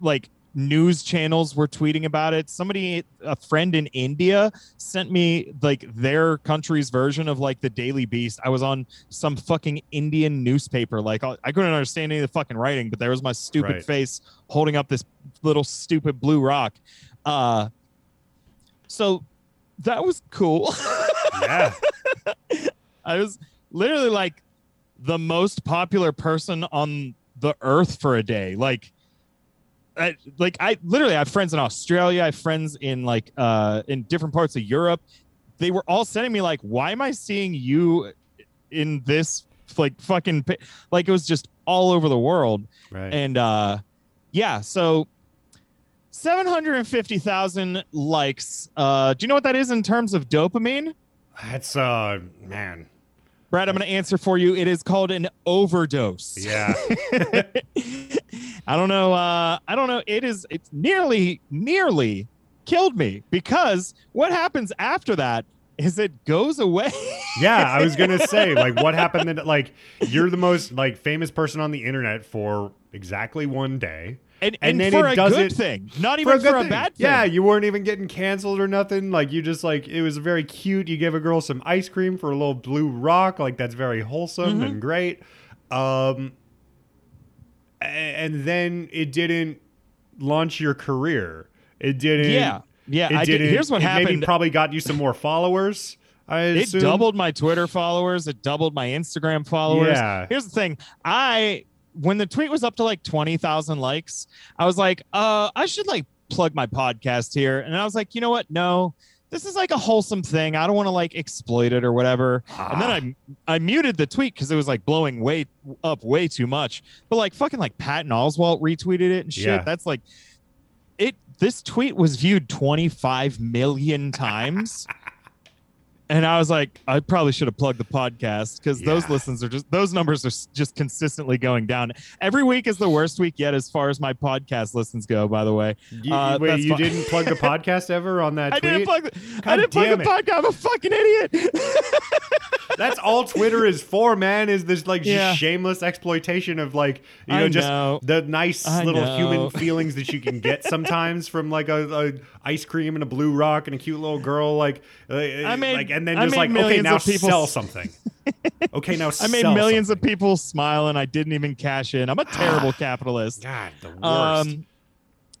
Like news channels were tweeting about it. Somebody, a friend in India, sent me like their country's version of like the Daily Beast. I was on some fucking Indian newspaper. Like I couldn't understand any of the fucking writing, but there was my stupid Right. face holding up this little stupid blue rock. Uh, so that was cool. [laughs] Yeah. I was literally like the most popular person on the earth for a day. Like, I, like I literally I have friends in Australia. I have friends in like uh in different parts of Europe. They were all sending me like, why am I seeing you in this like fucking pi-" like it was just all over the world. Right. And uh yeah, so 750,000 likes. Uh do you know what that is in terms of dopamine? That's uh man. Brad, I'm going to answer for you. It is called an overdose. Yeah. [laughs] [laughs] I don't know. Uh, I don't know. It is. It's nearly, nearly killed me because what happens after that is it goes away. yeah, I was gonna [laughs] say, like, what happened? That, like, you're the most like famous person on the internet for exactly one day. and, And and, then for it a does good it thing, not even for a thing. bad thing. Yeah, you weren't even getting canceled or nothing. Like, you just like it was very cute. You gave a girl some ice cream for a little blue rock. Like, that's very wholesome Mm-hmm. and great. Um, a- and then it didn't launch your career. It didn't. yeah, yeah. It I did. didn't. Here's what happened. Maybe probably got you some more followers. I it assume. doubled my Twitter followers. It doubled my Instagram followers. Yeah. Here's the thing. I when the tweet was up to like 20,000 likes, I was like, uh, I should like plug my podcast here. And I was like, you know what? No, this is like a wholesome thing. I don't want to like exploit it or whatever. And then ah. I I muted the tweet because it was like blowing way up way too much. But like fucking like Patton Oswalt retweeted it and shit. Yeah. That's like it this tweet was viewed 25 million times. [laughs] and I was like, I probably should have plugged the podcast because those Yeah. listens are just those numbers are just consistently going down. Every week is the worst week yet as far as my podcast listens go. By the way, You, Uh, wait, you didn't plug the podcast ever on that [laughs] I tweet? didn't plug. The, God I didn't plug damn the podcast. I'm a fucking idiot. [laughs] That's all Twitter is for, man. Is this like Yeah. just shameless exploitation of like you I know just the nice I little know. human [laughs] feelings that you can get sometimes from like a, a ice cream and a blue rock and a cute little girl like uh, I made- like and then I just like okay now people sell something. [laughs] okay now I made millions something. of people smile, and I didn't even cash in. I'm a terrible [sighs] capitalist. God, the worst. Um,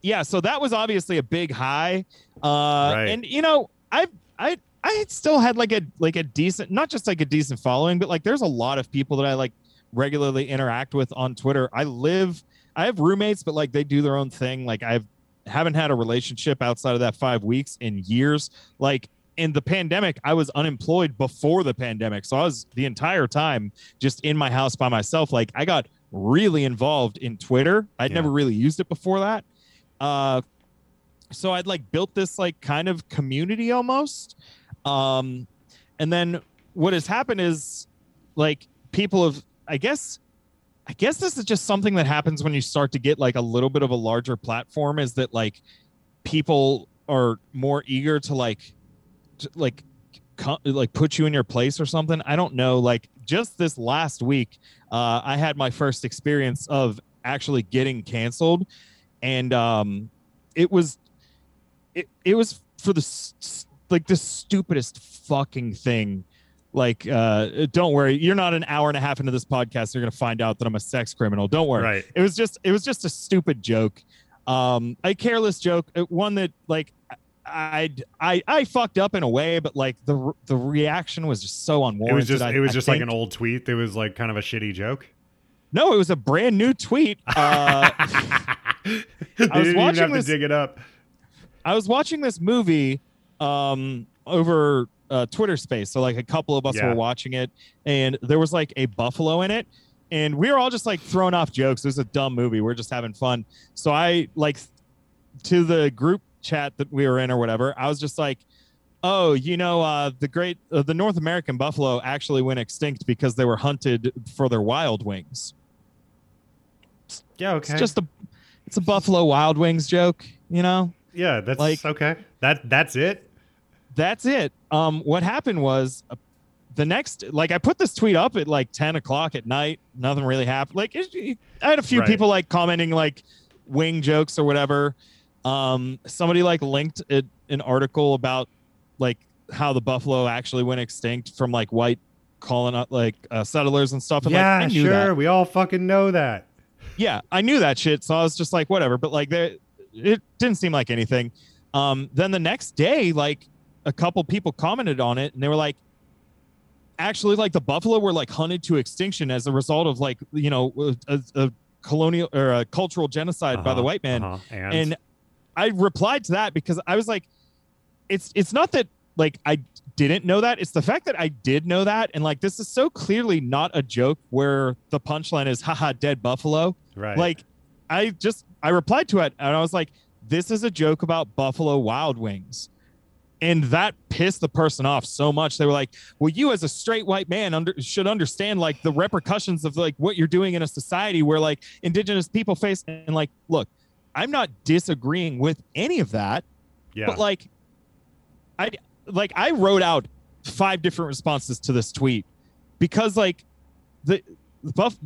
yeah, so that was obviously a big high. Uh, Right. and you know, I I I still had like a like a decent, not just like a decent following, but like there's a lot of people that I like regularly interact with on Twitter. I live, I have roommates, but like they do their own thing. Like I've haven't had a relationship outside of that five weeks in years. Like in the pandemic, I was unemployed before the pandemic, so I was the entire time just in my house by myself. Like I got really involved in Twitter. I'd Yeah. never really used it before that. Uh, so I'd like built this like kind of community almost. Um, and then what has happened is like people have, I guess, I guess this is just something that happens when you start to get like a little bit of a larger platform is that like people are more eager to like, to, like, like put you in your place or something. I don't know. Like just this last week, uh, I had my first experience of actually getting canceled, and um, it was, it it was for the like the stupidest fucking thing. Like, uh, don't worry, you're not an hour and a half into this podcast. You're gonna find out that I'm a sex criminal. Don't worry. right. It was just it was just a stupid joke, um, a careless joke, uh, one that like I I I fucked up in a way, but like the the reaction was just so unwarranted. It was just I- it was I just like an old tweet that was like kind of a shitty joke. no, it was a brand new tweet. [laughs] Uh, they was watching have this- to dig it up. I was watching this movie um, over uh, Twitter Space, so like a couple of us Yeah. were watching it, and there was like a buffalo in it, and we were all just like throwing off jokes. It was a dumb movie. We are just having fun. So I like to the group chat that we were in or whatever. I was just like. Oh, you know, uh, the great, uh, the North American buffalo actually went extinct because they were hunted for their wild wings. Yeah, okay. It's just a, it's a Buffalo Wild Wings joke, you know. yeah, that's like- okay. That that's it. That's it. Um, what happened was uh, the next, like, I put this tweet up at like 10 o'clock at night. Nothing really happened. Like, it, it- I had a few Right. people like commenting like wing jokes or whatever. Um, somebody like linked it, an article about like how the buffalo actually went extinct from like white calling out like uh, settlers and stuff. And yeah, like, I knew sure. that. We all fucking know that. Yeah, I knew that shit. So I was just like, whatever. But like, there, it didn't seem like anything. Um, then the next day, like a couple people commented on it, and they were like, actually, like the buffalo were like hunted to extinction as a result of like you know a, a colonial or a cultural genocide by the Uh-huh, white man. uh-huh. And I replied to that because I was like, it's it's not that like I didn't know that. It's the fact that I did know that. And like, this is so clearly not a joke where the punchline is, haha, dead buffalo. Right. Like, I just, I replied to it and I was like, this is a joke about Buffalo Wild Wings. And that pissed the person off so much. They were like, well, you as a straight white man under, should understand like the repercussions of like what you're doing in a society where like indigenous people face. And like, look, I'm not disagreeing with any of that. yeah. But like, I like I wrote out five different responses to this tweet because like the the buff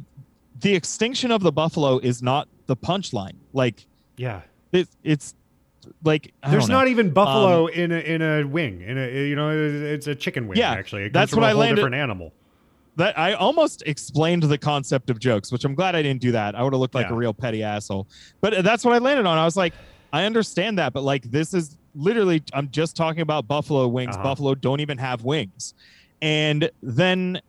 the extinction of the buffalo is not the punchline. Like yeah. it, it's like There's don't even buffalo in a in a wing. In a you know it's a chicken wing Yeah, actually. That's what a I landed- different animal. that I almost explained the concept of jokes, which I'm glad I didn't do that. I would have looked like Yeah. a real petty asshole. But that's what I landed on. I was like, I understand that, but like this is literally I'm just talking about buffalo wings. Uh-huh. Buffalo don't even have wings. And then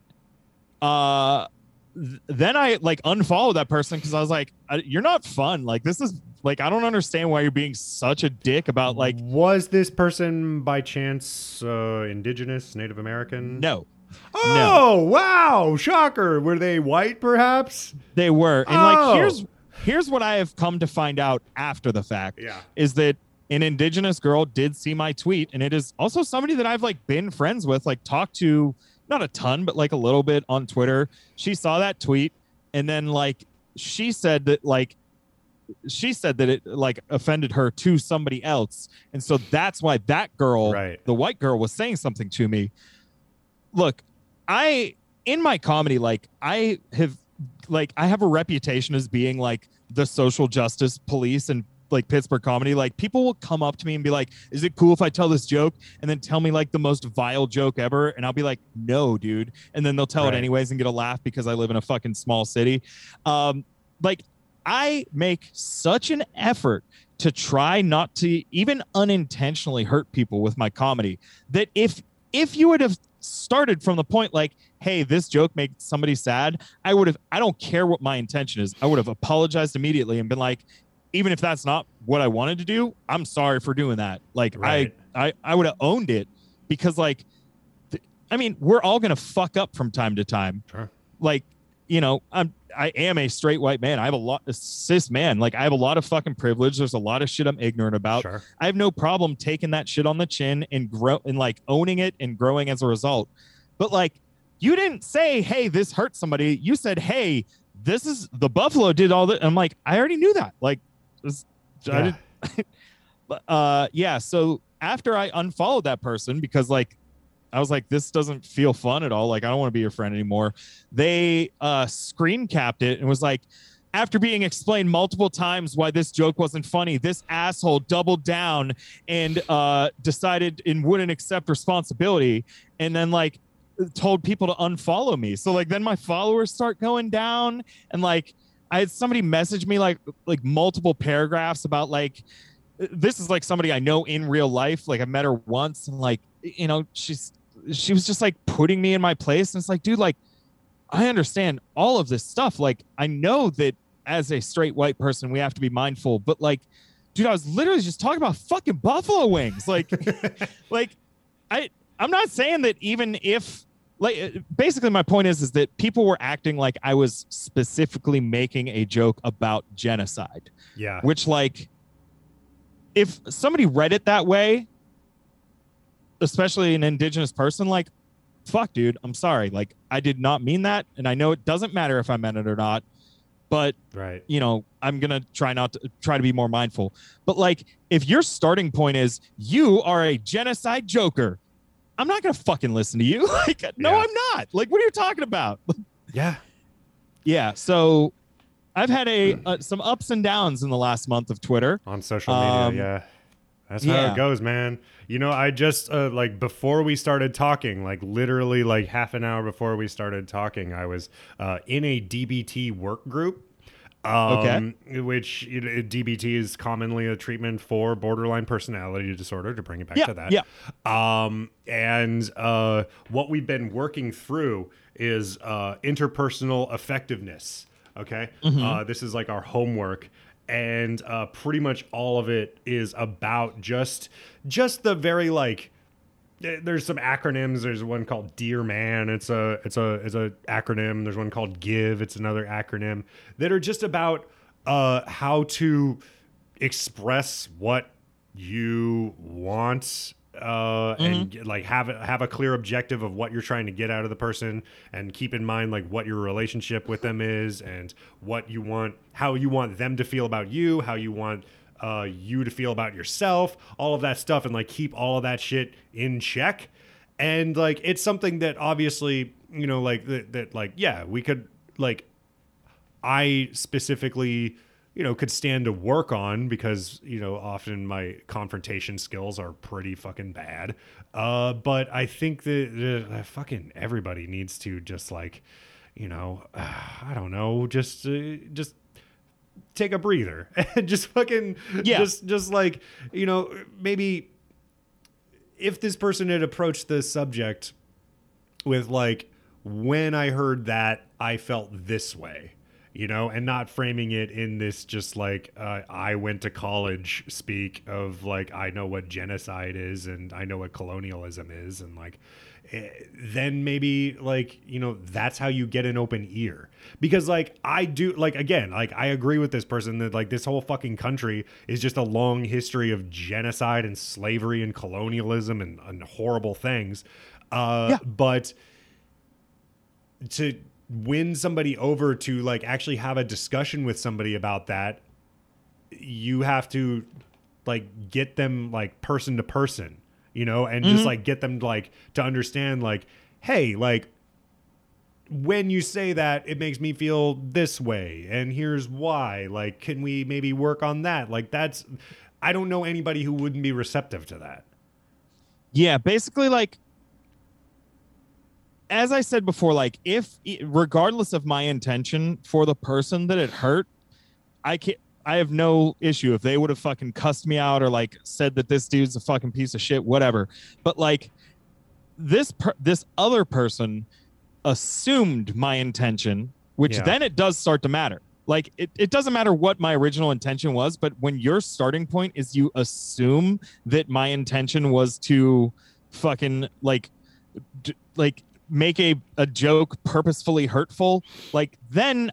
uh then I like unfollowed that person because I was like, you're not fun. Like this is like I don't understand why you're being such a dick about like was this person by chance uh, indigenous, Native American? no. Oh wow! Shocker. Were they white, perhaps? They were. And Oh. like here's here's what I have come to find out after the fact Yeah. is that an indigenous girl did see my tweet and it is also somebody that I've like been friends with, like talked to not a ton, but like a little bit on Twitter. She saw that tweet and then like she said that like she said that it like offended her to somebody else. And so that's why that girl, Right. the white girl, was saying something to me. Look, I in my comedy, like I have like I have a reputation as being like the social justice police and like Pittsburgh comedy. Like people will come up to me and be like, "Is it cool if I tell this joke?" And then tell me like the most vile joke ever, and I'll be like, "No, dude." And then they'll tell Right. it anyways and get a laugh because I live in a fucking small city. Um, like I make such an effort to try not to even unintentionally hurt people with my comedy that if if you would have started from the point like hey this joke made somebody sad i would have i don't care what my intention is i would have apologized immediately and been like even if that's not what i wanted to do i'm sorry for doing that like Right. i i, I would have owned it because like th- i mean we're all gonna fuck up from time to time Sure. like you know i'm i am a straight white man i have a lot a cis man like i have a lot of fucking privilege there's a lot of shit i'm ignorant about Sure. I have no problem taking that shit on the chin and grow and like owning it and growing as a result. But like, you didn't say, "Hey, this hurt somebody." You said, "Hey, this is the buffalo did all that." I'm like, I already knew that. Like, I Yeah. did, [laughs] but, uh, yeah. So after I unfollowed that person because like. I was like, this doesn't feel fun at all. Like, I don't want to be your friend anymore. They uh, screen capped it and was like, after being explained multiple times why this joke wasn't funny, this asshole doubled down and uh, decided and wouldn't accept responsibility, and then like told people to unfollow me. So like then my followers start going down, and like I had somebody message me like like multiple paragraphs about like this is like somebody I know in real life. Like I met her once, and like you know she's she was just like putting me in my place, and it's like dude like I understand all of this stuff. Like, I know that as a straight white person, we have to be mindful, but like, dude, I was literally just talking about fucking buffalo wings. Like, [laughs] like, I, I'm not saying that even if, like, basically, my point is, is that people were acting like I was specifically making a joke about genocide, Yeah. which, like, if somebody read it that way, especially an indigenous person, like, fuck, dude, I'm sorry. Like, I did not mean that. And I know it doesn't matter if I meant it or not, but, Right. you know, I'm going to try not to try to be more mindful. But, like, if your starting point is you are a genocide joker, I'm not going to fucking listen to you. [laughs] like, no, Yeah. I'm not. Like, what are you talking about? [laughs] Yeah. yeah. So I've had a uh, some ups and downs in the last month of Twitter. On social media. Um, yeah. That's how it goes, man. You know, I just uh, like before we started talking, like literally like half an hour before we started talking, I was uh, in a DBT work group. Um, Which you know, DBT is commonly a treatment for borderline personality disorder. To bring it back Yeah, to that, yeah. Um, and uh, what we've been working through is uh, interpersonal effectiveness. Okay, uh, this is like our homework, and uh, pretty much all of it is about just just the very like eh, there's some acronyms. There's one called Dear Man. It's a it's a it's a acronym. There's one called Give. It's another acronym that are just about uh, how to express what you want uh and like have have a clear objective of what you're trying to get out of the person and keep in mind like what your relationship with them is and what you want how you want them to feel about you how you want uh you to feel about yourself all of that stuff and like keep all of that shit in check. And like it's something that obviously you know like that, that like yeah we could like I specifically, you know, could stand to work on because, you know, often my confrontation skills are pretty fucking bad. Uh, but I think that uh, fucking everybody needs to just like, you know, [sighs] I don't know, just uh, just take a breather [laughs] and just fucking Yeah. just just like, you know, maybe if this person had approached the subject with like when I heard that I felt this way, you know, and not framing it in this just like uh, I went to college speak of like I know what genocide is and I know what colonialism is and like eh, then maybe like you know that's how you get an open ear because like I do like again like I agree with this person that like this whole fucking country is just a long history of genocide and slavery and colonialism and, and horrible things uh Yeah. but to win somebody over to like actually have a discussion with somebody about that you have to like get them like person to person you know and just mm-hmm. like get them like to understand like hey like when you say that it makes me feel this way and here's why like can we maybe work on that? Like that's i don't know anybody who wouldn't be receptive to that. Yeah, basically, like, as I said before, like, if regardless of my intention for the person that it hurt, I can't. I have no issue if they would have fucking cussed me out or like said that this dude's a fucking piece of shit, whatever. But like, this per- this other person assumed my intention, which Yeah. then it does start to matter. Like it, it doesn't matter what my original intention was, but when your starting point is you assume that my intention was to fucking like d- like make a, a joke purposefully hurtful, like then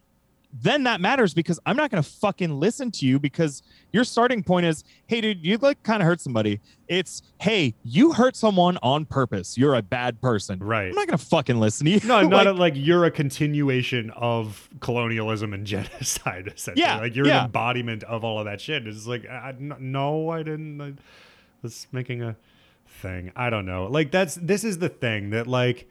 then that matters because I'm not gonna fucking listen to you because your starting point is, hey dude, you like kind of hurt somebody. It's hey, you hurt someone on purpose. You're a bad person. Right. I'm not gonna fucking listen to you. No, not [laughs] Like, a, like you're a continuation of colonialism and [laughs] genocide. Essentially, Yeah, like you're yeah. an embodiment of all of that shit. It's like, I- no, I didn't. I was making a thing. I don't know. Like that's this is the thing that like.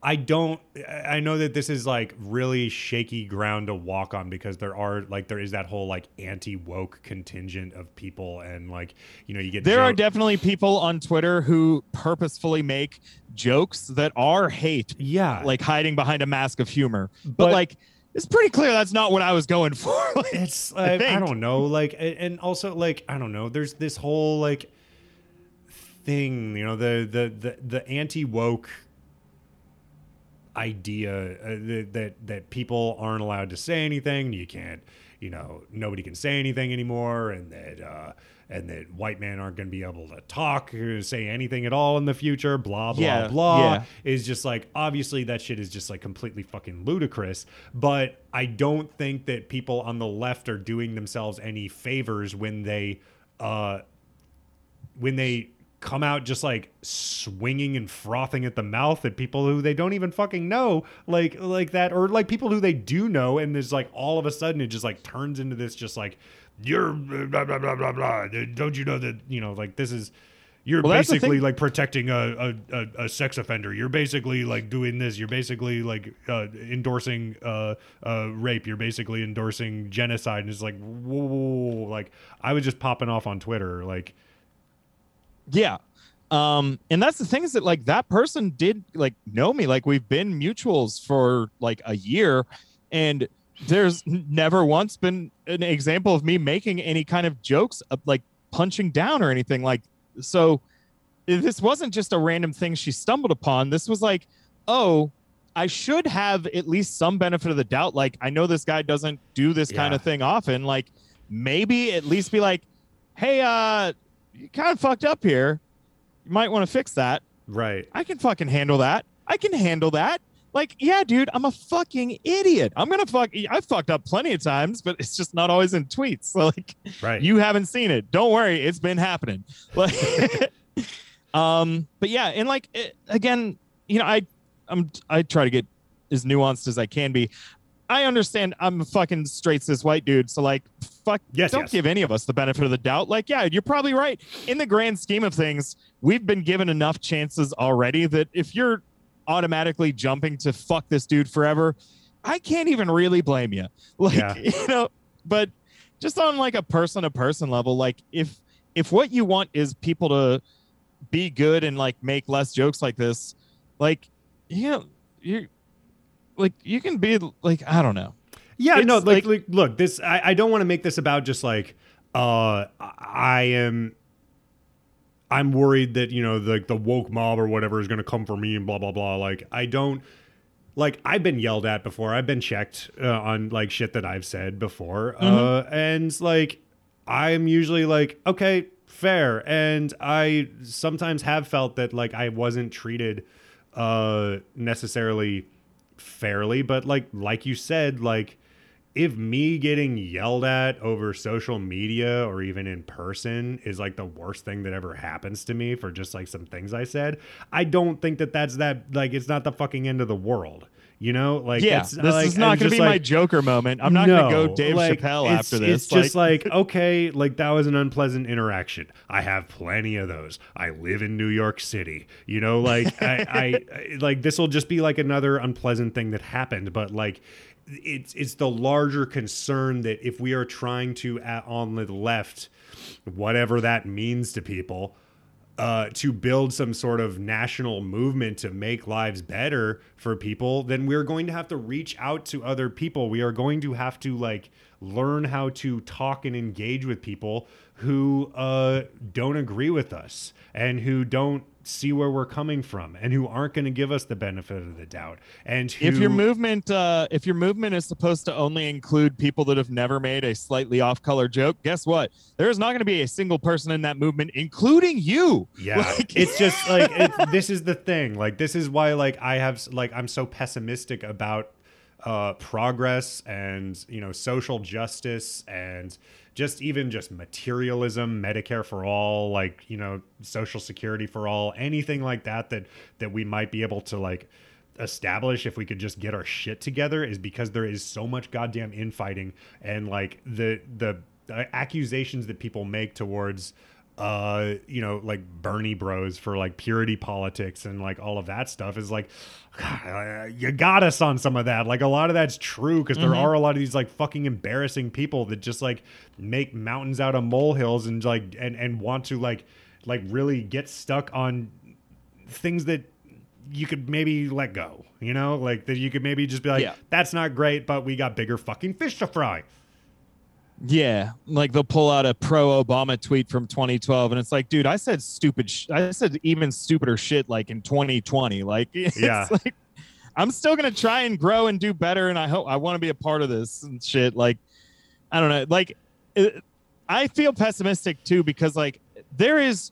I don't I know that this is like really shaky ground to walk on because there are like there is that whole like anti woke contingent of people and like you know you get there are definitely people on Twitter who purposefully make jokes that are hate, yeah like hiding behind a mask of humor. But, But- like, it's pretty clear that's not what I was going [laughs] for. Like, it's I I, I, don't know like and also like i don't know there's this whole like thing you know the the the, the anti-woke idea uh, that, that that people aren't allowed to say anything you can't you know nobody can say anything anymore and that uh and that white men aren't going to be able to talk or say anything at all in the future blah blah Yeah, blah yeah. is just like obviously that shit is just like completely fucking ludicrous but i don't think that people on the left are doing themselves any favors when they uh when they come out just like swinging and frothing at the mouth at people who they don't even fucking know like like that or like people who they do know and there's like all of a sudden it just like turns into this just like you're blah blah blah blah blah don't you know that you know like this is you're Well, basically like protecting a, a, a, a sex offender. You're basically like doing this. You're basically like uh, endorsing uh, uh, rape. You're basically endorsing genocide. And it's like, whoa, whoa, whoa. like I was just popping off on Twitter. Like, Yeah. Um, and that's the thing is that like that person did like know me. Like we've been mutuals for like a year, and there's never once been an example of me making any kind of jokes of like punching down or anything. Like so this wasn't just a random thing she stumbled upon. This was like, oh, I should have at least some benefit of the doubt. Like, I know this guy doesn't do this kind of thing often. Like, maybe at least be like, hey, uh, you kind of fucked up here. you might want to fix that. Right. I can fucking handle that. I can handle that. Like, yeah, dude, I'm a fucking idiot. I'm gonna fuck. I've fucked up plenty of times, but it's just not always in tweets. So [laughs] like, Right. you haven't seen it. Don't worry, it's been happening. Like, [laughs] um, but yeah, and like it, again, you know, I, I'm, I try to get as nuanced as I can be. I understand I'm a fucking straight cis white dude, so like, fuck, Yes, don't yes. give any of us the benefit of the doubt. Like, yeah, you're probably right. In the grand scheme of things, we've been given enough chances already that if you're automatically jumping to fuck this dude forever, I can't even really blame you. [laughs] Like, Yeah. you know, but just on like a person to person level, like if if what you want is people to be good and like make less jokes like this, like you know, you like you can be like I don't know. Yeah, It's no, like, like- like look, this I, I don't want to make this about just like uh I am I'm worried that, you know, like the woke mob or whatever is gonna come for me and blah blah blah. Like I don't like I've been yelled at before. I've been checked uh, on like shit that I've said before. Uh and like I'm usually like, okay, fair. And I sometimes have felt that like I wasn't treated uh necessarily fairly, but like like you said, like if me getting yelled at over social media or even in person is like the worst thing that ever happens to me for just like some things I said, I don't think that that's that like it's not the fucking end of the world. You know, like yeah, it's, uh, this like, is not going to be my Joker moment. I'm not going to go Dave like, Chappelle after this. It's just like, [laughs] okay, like that was an unpleasant interaction. I have plenty of those. I live in New York City. You know, like I, I, [laughs] I like this will just be like another unpleasant thing that happened. But like, it's it's the larger concern that if we are trying to at, on the left, whatever that means to people. Uh, to build some sort of national movement to make lives better for people, then we're going to have to reach out to other people. We are going to have to like learn how to talk and engage with people who uh, don't agree with us and who don't see where we're coming from and who aren't going to give us the benefit of the doubt. And who, if your movement uh if your movement is supposed to only include people that have never made a slightly off color joke guess what there's not going to be a single person in that movement including you Yeah, [laughs] Like- it's just like it, this is the thing. Like this is why like I have like I'm so pessimistic about uh, progress and you know social justice and just even just materialism, Medicare for all, like you know Social Security for all, anything like that that that we might be able to like establish if we could just get our shit together is because there is so much goddamn infighting and like the the uh, accusations that people make towards uh you know like bernie bros for like purity politics and like all of that stuff is like uh, you got us on some of that like a lot of that's true because there are a lot of these like fucking embarrassing people that just like make mountains out of molehills and like and and want to like like really get stuck on things that you could maybe let go, you know, like that you could maybe just be like, Yeah. that's not great, but we got bigger fucking fish to fry. Yeah like they'll pull out a pro obama tweet from 2012 and it's like dude i said stupid sh- i said even stupider shit like in 2020 like [laughs] it's Yeah. like i'm still gonna try and grow and do better and i hope i want to be a part of this and shit like i don't know like it, i feel pessimistic too because like there is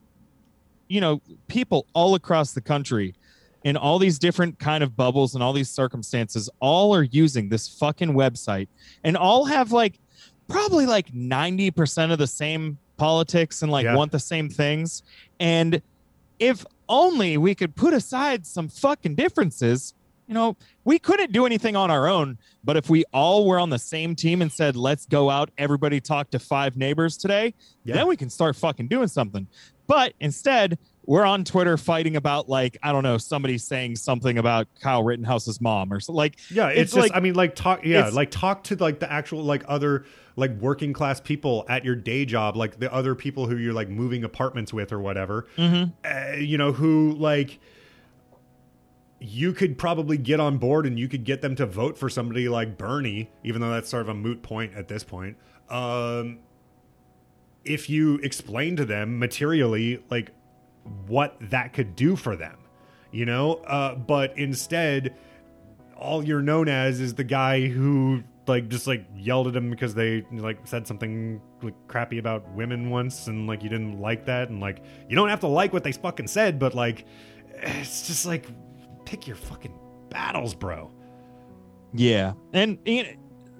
you know people all across the country in all these different kind of bubbles and all these circumstances all are using this fucking website and all have like probably like 90% of the same politics and like Yeah. want the same things and if only we could put aside some fucking differences you know we couldn't do anything on our own but if we all were on the same team and said let's go out everybody talk to five neighbors today Yeah. then we can start fucking doing something but instead we're on twitter fighting about like i don't know somebody saying something about kyle rittenhouse's mom or so like Yeah, it's, It's just like- I mean like talk yeah, like talk to like the actual like other like working class people at your day job, like the other people who you're like moving apartments with or whatever. Uh, you know, who like you could probably get on board and you could get them to vote for somebody like Bernie, even though that's sort of a moot point at this point. Um if you explain to them materially like what that could do for them, you know? Uh but instead all you're known as is the guy who like just like yelled at him because they like said something like crappy about women once and like you didn't like that and like you don't have to like what they fucking said but like it's just like pick your fucking battles bro Yeah, and know,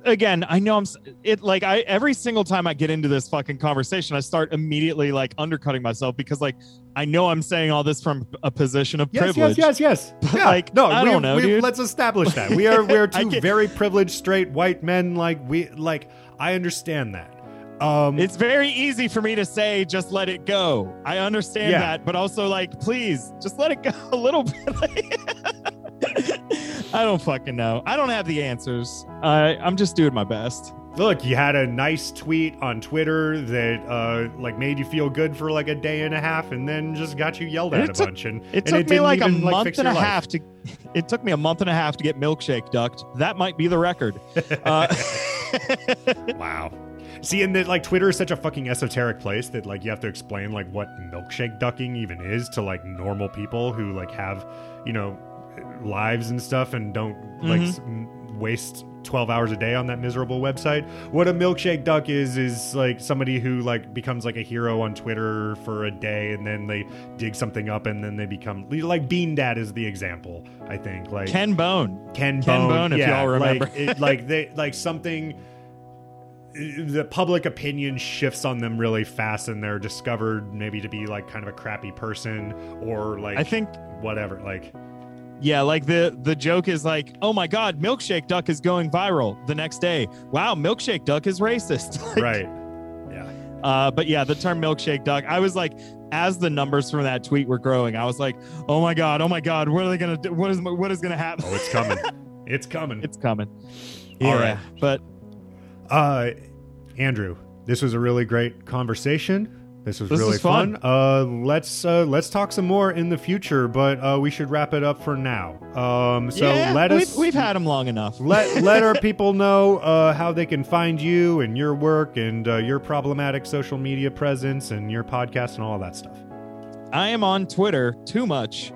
again, I know I'm it like I every single time I get into this fucking conversation, I start immediately like undercutting myself because like I know I'm saying all this from a position of yes privilege. yes yes [laughs] yes yeah. like, no I we- don't know, we- dude. let's establish that we [laughs] are we're two very privileged straight white men like we like i understand that um It's very easy for me to say just let it go. I understand Yeah. that, but also like please just let it go [laughs] a little bit. I don't fucking know. I don't have the answers. I I'm just doing my best. Look, you had a nice tweet on Twitter that uh, like made you feel good for like a day and a half, and then just got you yelled at it a took- bunch. And It and took me didn't like a month fix and a life. half to. [laughs] It took me a month and a half to get milkshake ducked. That might be the record. [laughs] Uh, Wow. See, and that like Twitter is such a fucking esoteric place that like you have to explain like what milkshake ducking even is to like normal people who like have you know lives and stuff and don't like Mhm. s- m- waste 12 hours a day on that miserable website. What a milkshake duck is is like somebody who like becomes like a hero on Twitter for a day and then they dig something up and then they become like Bean Dad is the example, I think. Like Ken Bone. Ken, Ken Bone, Bone, if yeah, y'all remember. like, it, like they like something. The public opinion shifts on them really fast, and they're discovered maybe to be like kind of a crappy person or like I think whatever. Like yeah, like the the joke is like, oh my god, milkshake duck is going viral the next day. Wow, milkshake duck is racist. [laughs] Like, right, yeah, Uh, but yeah, the term milkshake duck. I was like, as the numbers from that tweet were growing, I was like, oh my god, oh my god, what are they gonna do? What is what is gonna happen? oh, it's coming, [laughs] it's coming. it's coming. All Yeah, right. but Uh, Andrew, this was a really great conversation. This was This really was fun. Uh, let's uh, let's talk some more in the future, but uh, we should wrap it up for now. Um, so yeah, let we've, us we've had them long enough. let let our [laughs] people know uh, how they can find you and your work and uh, your problematic social media presence and your podcast and all that stuff. I am on Twitter too much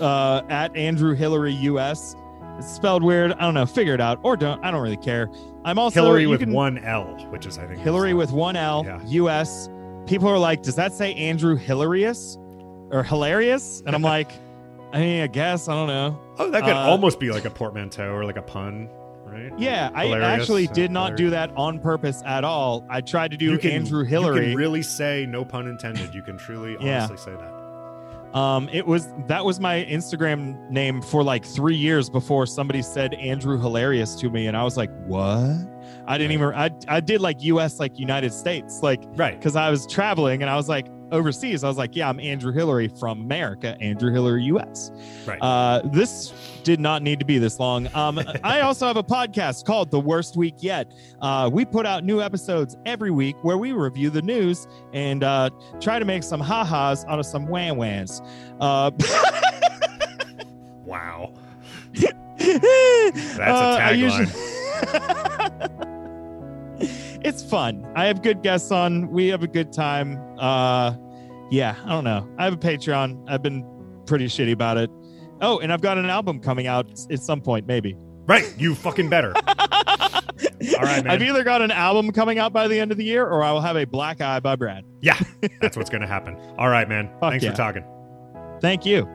uh, at Andrew Hilary US. It's spelled weird. I don't know. Figure it out or don't. I don't really care. I'm also Hilary with can- one L, which is I think Hilary with one L Yeah. US. People are like, does that say Andrew Hilarious or hilarious? And I'm [laughs] like, I mean, I guess I don't know. oh that could uh, almost be like a portmanteau or like a pun, right? Yeah, I actually uh, did not do that on purpose at all. I tried to do You can, Andrew You Hilary. can really say no pun intended. You can truly [laughs] Yeah. honestly say that. Um, it was that was my Instagram name for like three years before somebody said Andrew Hilarious to me, and I was like, "What?" I didn't even. I I did like U.S. like United States, like Right. because I was traveling and I was like overseas. I was like, "Yeah, I'm Andrew Hilary from America, Andrew Hilary U.S." Right. Uh, this did not need to be this long. Um, [laughs] I also have a podcast called The Worst Week Yet. Uh, we put out new episodes every week where we review the news and uh, try to make some ha-has out of some wham-whams. Uh, wow. [laughs] That's a tagline. [laughs] it's fun. I have good guests on. We have a good time. Uh, yeah, I don't know. I have a Patreon. I've been pretty shitty about it. Oh, and I've got an album coming out at some point, maybe. Right. You fucking better. [laughs] All right, man. I've either got an album coming out by the end of the year, or I will have a Black Eye by Brad. Yeah, that's what's gonna happen. All right, man. Fuck Thanks yeah. for talking. Thank you.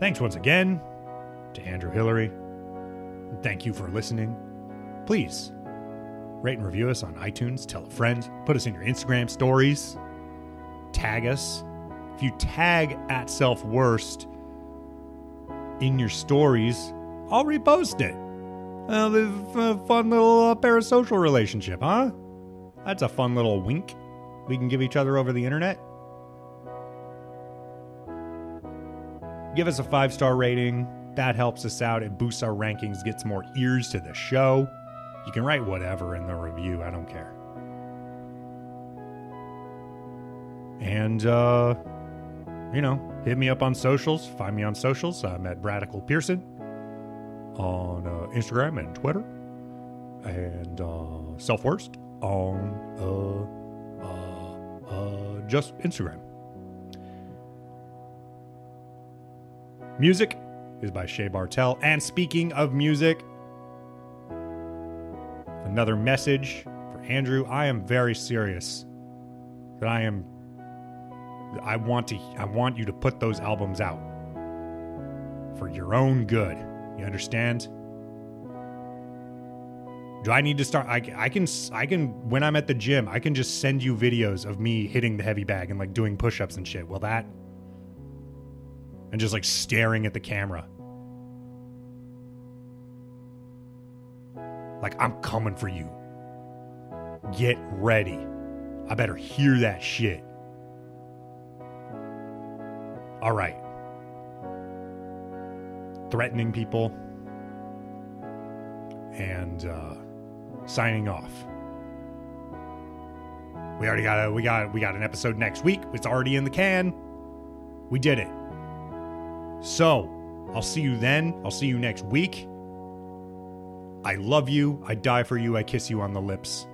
Thanks once again to Andrew Hilary. Thank you for listening. Please rate and review us on iTunes. Tell a friend. Put us in your Instagram stories. Tag us. If you tag at self worst in your stories, I'll repost it. Uh, f- fun little uh, parasocial relationship, huh? That's a fun little wink we can give each other over the internet. give us a five star rating. That helps us out. It boosts our rankings, gets more ears to the show. You can write whatever in the review. I don't care. And, uh, you know, hit me up on socials. Find me on socials. I'm at Radical Pearson on uh, Instagram and Twitter. And uh, Self Worst on uh, uh, uh, just Instagram. Music is by Shea Bartel. And speaking of music, another message for Andrew. I am very serious that I am I want to I want you to put those albums out for your own good. You understand? Do I need to start? I, I can I can when I'm at the gym, I can just send you videos of me hitting the heavy bag and like doing push-ups and shit. Will that? And just like staring at the camera. Like I'm coming for you. Get ready. I better hear that shit. All right. Threatening people and uh signing off. We already got a we got we got an episode next week. It's already in the can. We did it. So, I'll see you then. I'll see you next week. I love you. I die for you. I kiss you on the lips.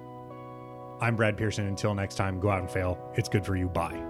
I'm Brad Pearson. Until next time, go out and fail. It's good for you. Bye.